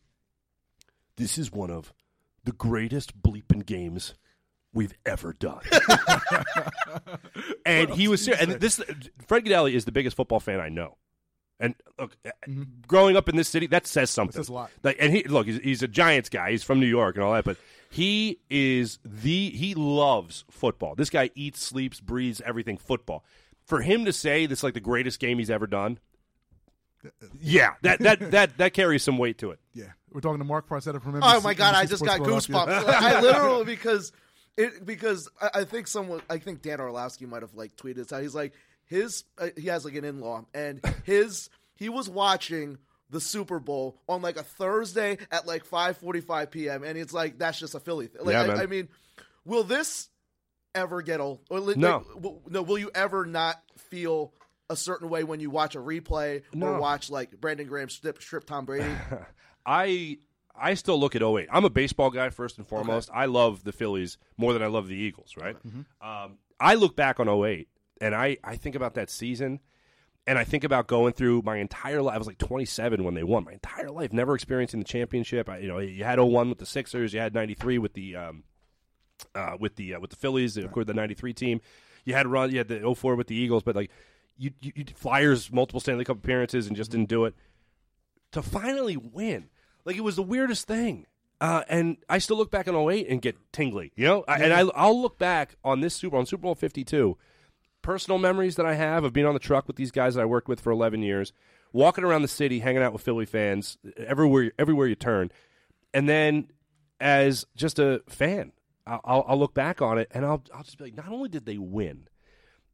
"This is one of the greatest bleeping games we've ever done." and he was serious. And this Fred Gaudelli is the biggest football fan I know. And look, eh, mm-hmm. growing up in this city, that says something. says a lot. Like, and he look, he's, he's a Giants guy. He's from New York and all that, but he is the he loves football. This guy eats, sleeps, breathes everything football. For him to say this is like the greatest game he's ever done, yeah, that that that that carries some weight to it. Yeah. We're talking to Marc Farzetta from NBC. Oh my god, I just Sports got Philadelphia. goosebumps. I literally because it because I, I think someone I think Dan Orlovsky might have like tweeted this out. He's like his uh, he has like an in law and his he was watching the Super Bowl on like a Thursday at like five forty five p.m. and it's like that's just a Philly thing. Like Yeah, I, man. I mean, will this ever get old? Or, like, No. will, no. Will you ever not feel? A certain way when you watch a replay No. or watch like Brandon Graham strip, strip Tom Brady. I I still look at 08. I'm a baseball guy first and foremost. I love the Phillies more than I love the Eagles, right? Um, I look back on 08 and I, I think about that season And I think about going through my entire life. I was like 27 when they won. My entire life, never experiencing the championship. I, you know, you had 01 with the Sixers, you had 93 with the um, uh, with the uh, with the Phillies, of course, the '93 team. You had run, you had the 04 with the Eagles, but like you, you, you Flyers multiple Stanley Cup appearances and just didn't do it. To finally win, like it was the weirdest thing. Uh, and I still look back on 08 and get tingly, you know. I, and I, I'll look back on this Super on Super Bowl 52, personal memories that I have of being on the truck with these guys that I worked with for 11 years, walking around the city, hanging out with Philly fans everywhere, everywhere you turn, and then as just a fan, I'll, I'll, I'll look back on it and I'll, I'll just be like, not only did they win,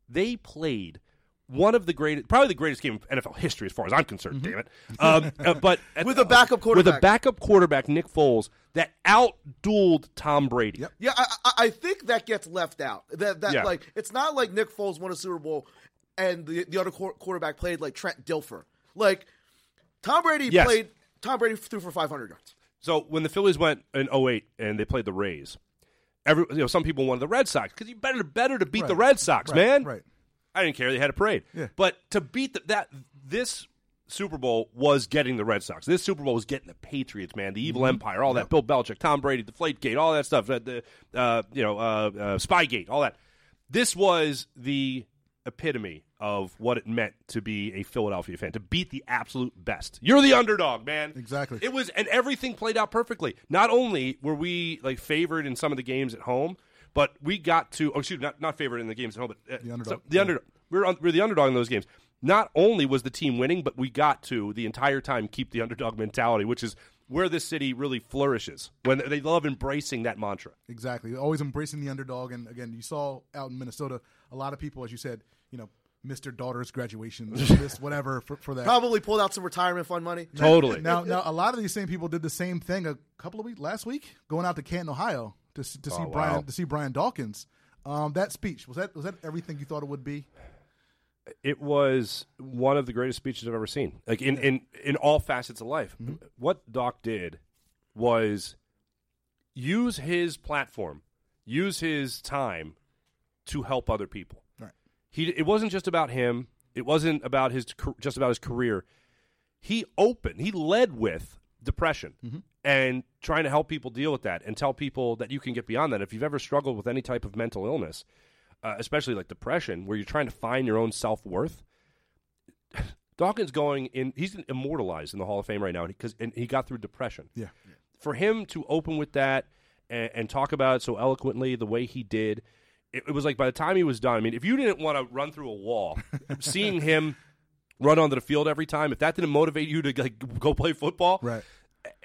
they played one of the greatest, probably the greatest game of NFL history as far as I'm concerned. Damn it! Um, uh, but at- With a backup quarterback, with a backup quarterback, Nick Foles, that outdueled Tom Brady. Yep. Yeah, I, I, I think that gets left out. That that Yeah. like it's not like Nick Foles won a Super Bowl and the the other quar- quarterback played like Trent Dilfer. Like Tom Brady Yes. played. Tom Brady threw for 500 yards. So when the Phillies went in 08 and they played the Rays, every you know some people wanted the Red Sox because you better better to beat the Red Sox, Right, man. right. I didn't care. They had a parade. Yeah. But to beat the, that this Super Bowl was getting the Red Sox. This Super Bowl was getting the Patriots, man. The evil Mm-hmm. empire, all that. Bill Belichick, Tom Brady, Deflate Gate, all that stuff. uh, The uh, you know uh, uh, Spygate, all that. This was the epitome of what it meant to be a Philadelphia fan, to beat the absolute best. You're the underdog, man. Exactly. It was, and everything played out perfectly. Not only were we like favored in some of the games at home, but we got to. Oh, excuse me, not not favored in the games at home, but uh, The underdog. so- the underdog. We were, on, we were the underdog in those games. Not only was the team winning, but we got to the entire time keep the underdog mentality, which is where this city really flourishes when they love embracing that mantra. Exactly. Always embracing the underdog. And again, you saw out in Minnesota a lot of people, as you said, you know, Mr. Daughter's graduation, this whatever for, for that. Probably pulled out some retirement fund money. Totally. Now, now a lot of these same people did the same thing a couple of weeks last week, going out to Canton, Ohio, to s- to see Oh, wow. Brian to see Brian Dawkins. Um, that speech was that was that everything you thought it would be? it was one of the greatest speeches I've ever seen. Like in in, in all facets of life. What Doc did was use his platform, use his time to help other people. Right. He it wasn't just about him. It wasn't about his just about his career. He opened. He led with depression and trying to help people deal with that and tell people that you can get beyond that. If you've ever struggled with any type of mental illness, uh, especially like depression, where you're trying to find your own self worth. Dawkins going in, he's immortalized in the Hall of Fame right now because and he got through depression. Yeah. For him to open with that and, and talk about it so eloquently the way he did, it, it was like by the time he was done. I mean, if you didn't want to run through a wall, seeing him run onto the field every time, if that didn't motivate you to like go play football, Right.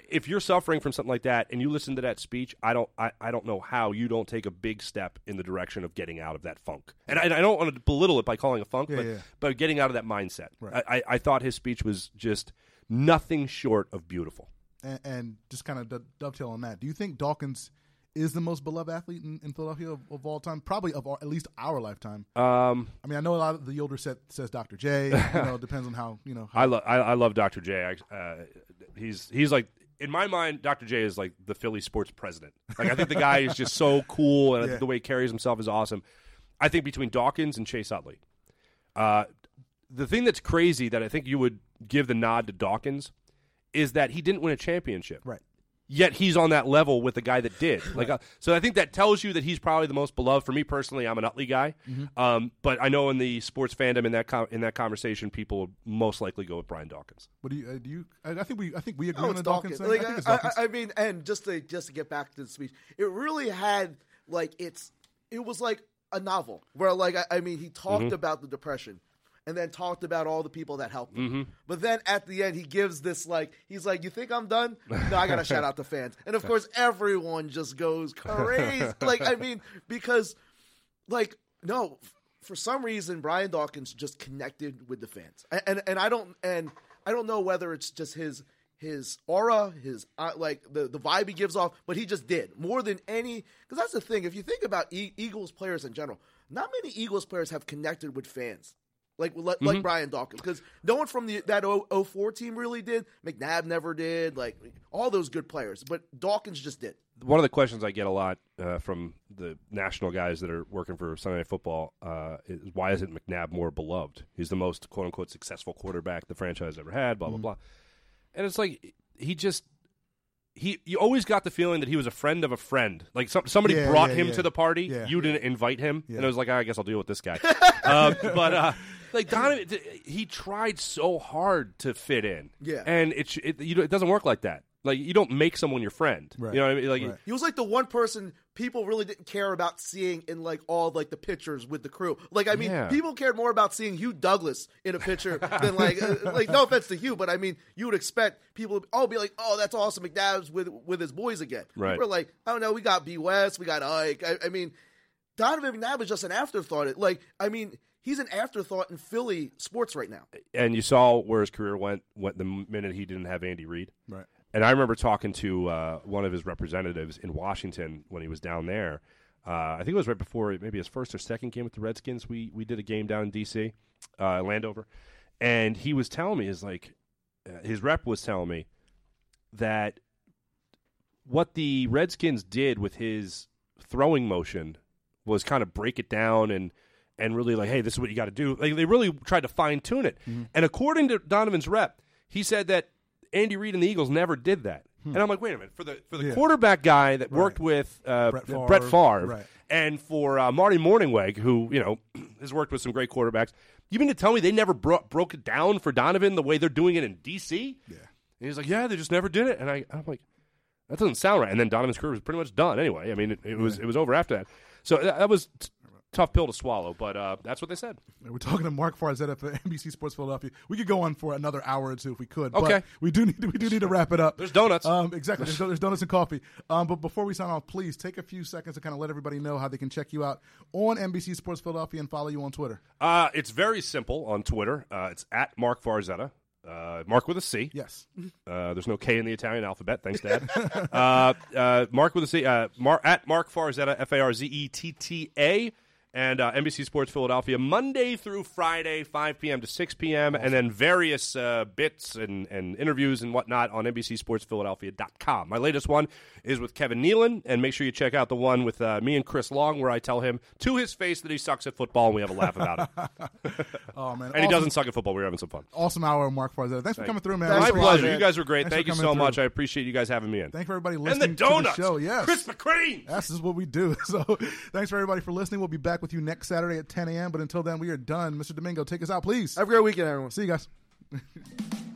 if you're suffering from something like that and you listen to that speech, I don't, I, I don't know how you don't take a big step in the direction of getting out of that funk. And I, and I don't want to belittle it by calling it funk, Yeah, but yeah. but getting out of that mindset. Right. I, I, thought his speech was just nothing short of beautiful. And, and just kind of do- dovetail on that. Do you think Dawkins is the most beloved athlete in, in Philadelphia of, of all time? Probably of our, at least our lifetime. Um, I mean, I know a lot of the older set says Dr. J. You know, depends on how you know. How, I love I, I love Dr. J. I- Uh, he's he's like in my mind, Dr. J is like the Philly sports president. Like I think the guy is just so cool, and I Yeah. think the way he carries himself is awesome. I think between Dawkins and Chase Utley, uh, the thing that's crazy that I think you would give the nod to Dawkins is that he didn't win a championship. right. Yet he's on that level with the guy that did. Like, uh, so I think that tells you that he's probably the most beloved. For me personally, I'm an Utley guy, um, but I know in the sports fandom in that com- in that conversation, people would most likely go with Brian Dawkins. What do you? Uh, do you? I, I think we. I think we agree No, on the Dawkins. Dawkins. Like, I think it's I, Dawkins. I, I mean, and just to just to get back to the speech, it really had like it's it was like a novel where like I, I mean he talked Mm-hmm. about the depression and then talked about all the people that helped him. Mm-hmm. But then at the end he gives this like he's like, "You think I'm done? No, I gotta shout out to fans." And of course everyone just goes crazy. like I mean because like no for some reason brian dawkins just connected with the fans and and, and i don't and i don't know whether it's just his his aura his uh, like the, the vibe he gives off but he just did more than any because that's the thing if you think about e- eagles players in general not many eagles players have connected with fans like like, Mm-hmm. Brian Dawkins, because no one from the that 0, 04 team really did. McNabb never did. Like all those good players, but Dawkins just did. one of the questions I get a lot uh, from the national guys that are working for Sunday Night Football uh, is why isn't McNabb more beloved? He's the most quote unquote successful quarterback the franchise ever had. Blah blah Mm-hmm. blah. And it's like he just he you always got the feeling that he was a friend of a friend. Like some, somebody Yeah, brought yeah, him yeah. to the party. Yeah. You didn't invite him, Yeah. and I was like, "Ah, I guess I'll deal with this guy. uh, but uh, like Donovan, he tried so hard to fit in. Yeah. and it it, you know, it doesn't work like that. Like you don't make someone your friend. Right. You know what I mean? Like Right. He was like the one person people really didn't care about seeing in like all like the pictures with the crew. Like I mean, Yeah. people cared more about seeing Hugh Douglas in a picture than like uh, like no offense to Hugh, but I mean, you would expect people to all be like, "Oh, that's awesome, McNabb's with with his boys again." Right. We're like, "I don't know, we got B West, we got Ike." I, I mean, Donovan McNabb is just an afterthought. It- Like, I mean, he's an afterthought in Philly sports right now. and you saw where his career went, went the minute he didn't have Andy Reid. Right. And I remember talking to uh, one of his representatives in Washington when he was down there. Uh, I think it was right before maybe his first or second game with the Redskins. We we did a game down in D.C., uh, Landover, and he was telling me is like uh, his rep was telling me that what the Redskins did with his throwing motion was kind of break it down and and really like, hey, this is what you got to do. Like they really tried to fine tune it. And according to Donovan's rep, he said that Andy Reid and the Eagles never did that. And I'm like, wait a minute, for the for the Yeah. quarterback guy that worked with uh, Brett Brett Favre, Favre, right. and for uh, Marty Mornhinweg, who you know has worked with some great quarterbacks, you mean to tell me they never bro- broke it down for Donovan the way they're doing it in DC? Yeah. And he's like, yeah, they just never did it. And I, I'm like, that doesn't sound right. And then Donovan's career was pretty much done anyway. I mean, it, it was it was over after that. So that, that was t- tough pill to swallow, but uh, that's what they said. We're talking to Marc Farzetta for NBC Sports Philadelphia. We could go on for another hour or two if we could. Okay. But we do need to, we do need to wrap it up. There's donuts. Um, exactly. There's, there's donuts and coffee. Um, but before we sign off, please take a few seconds to kind of let everybody know how they can check you out on NBC Sports Philadelphia and follow you on Twitter. Uh, it's very simple on Twitter. Uh, it's at Marc Farzetta. Uh, Marc with a C. Yes. Uh, there's no K in the Italian alphabet. Thanks, Dad. uh, uh, Marc with a C. Uh, Mar- at Marc Farzetta, F A R Z E T T A. And uh, NBC Sports Philadelphia, Monday through Friday, 5 p.m. to 6 p.m., and then various uh, bits and, and interviews and whatnot on NBCSportsPhiladelphia.com. My latest one is with Kevin Nealon, and make sure you check out the one with uh, me and Chris Long, where I tell him to his face that he sucks at football, and we have a laugh about it. Oh man. and he doesn't suck at football. We're having some fun. Awesome hour, Marc Farzetta. Thanks for coming through, man. My pleasure. man. You guys were great. Thanks Thank you so coming much. I appreciate you guys having me in. Thank you for everybody and listening the donuts. to the show. Yes. Chris McCrane. This is what we do. So thanks for everybody for listening. We'll be back with you next Saturday at 10 a.m. But until then, we are done. Mr. Domingo, take us out, please. Have a great weekend, everyone. See you guys.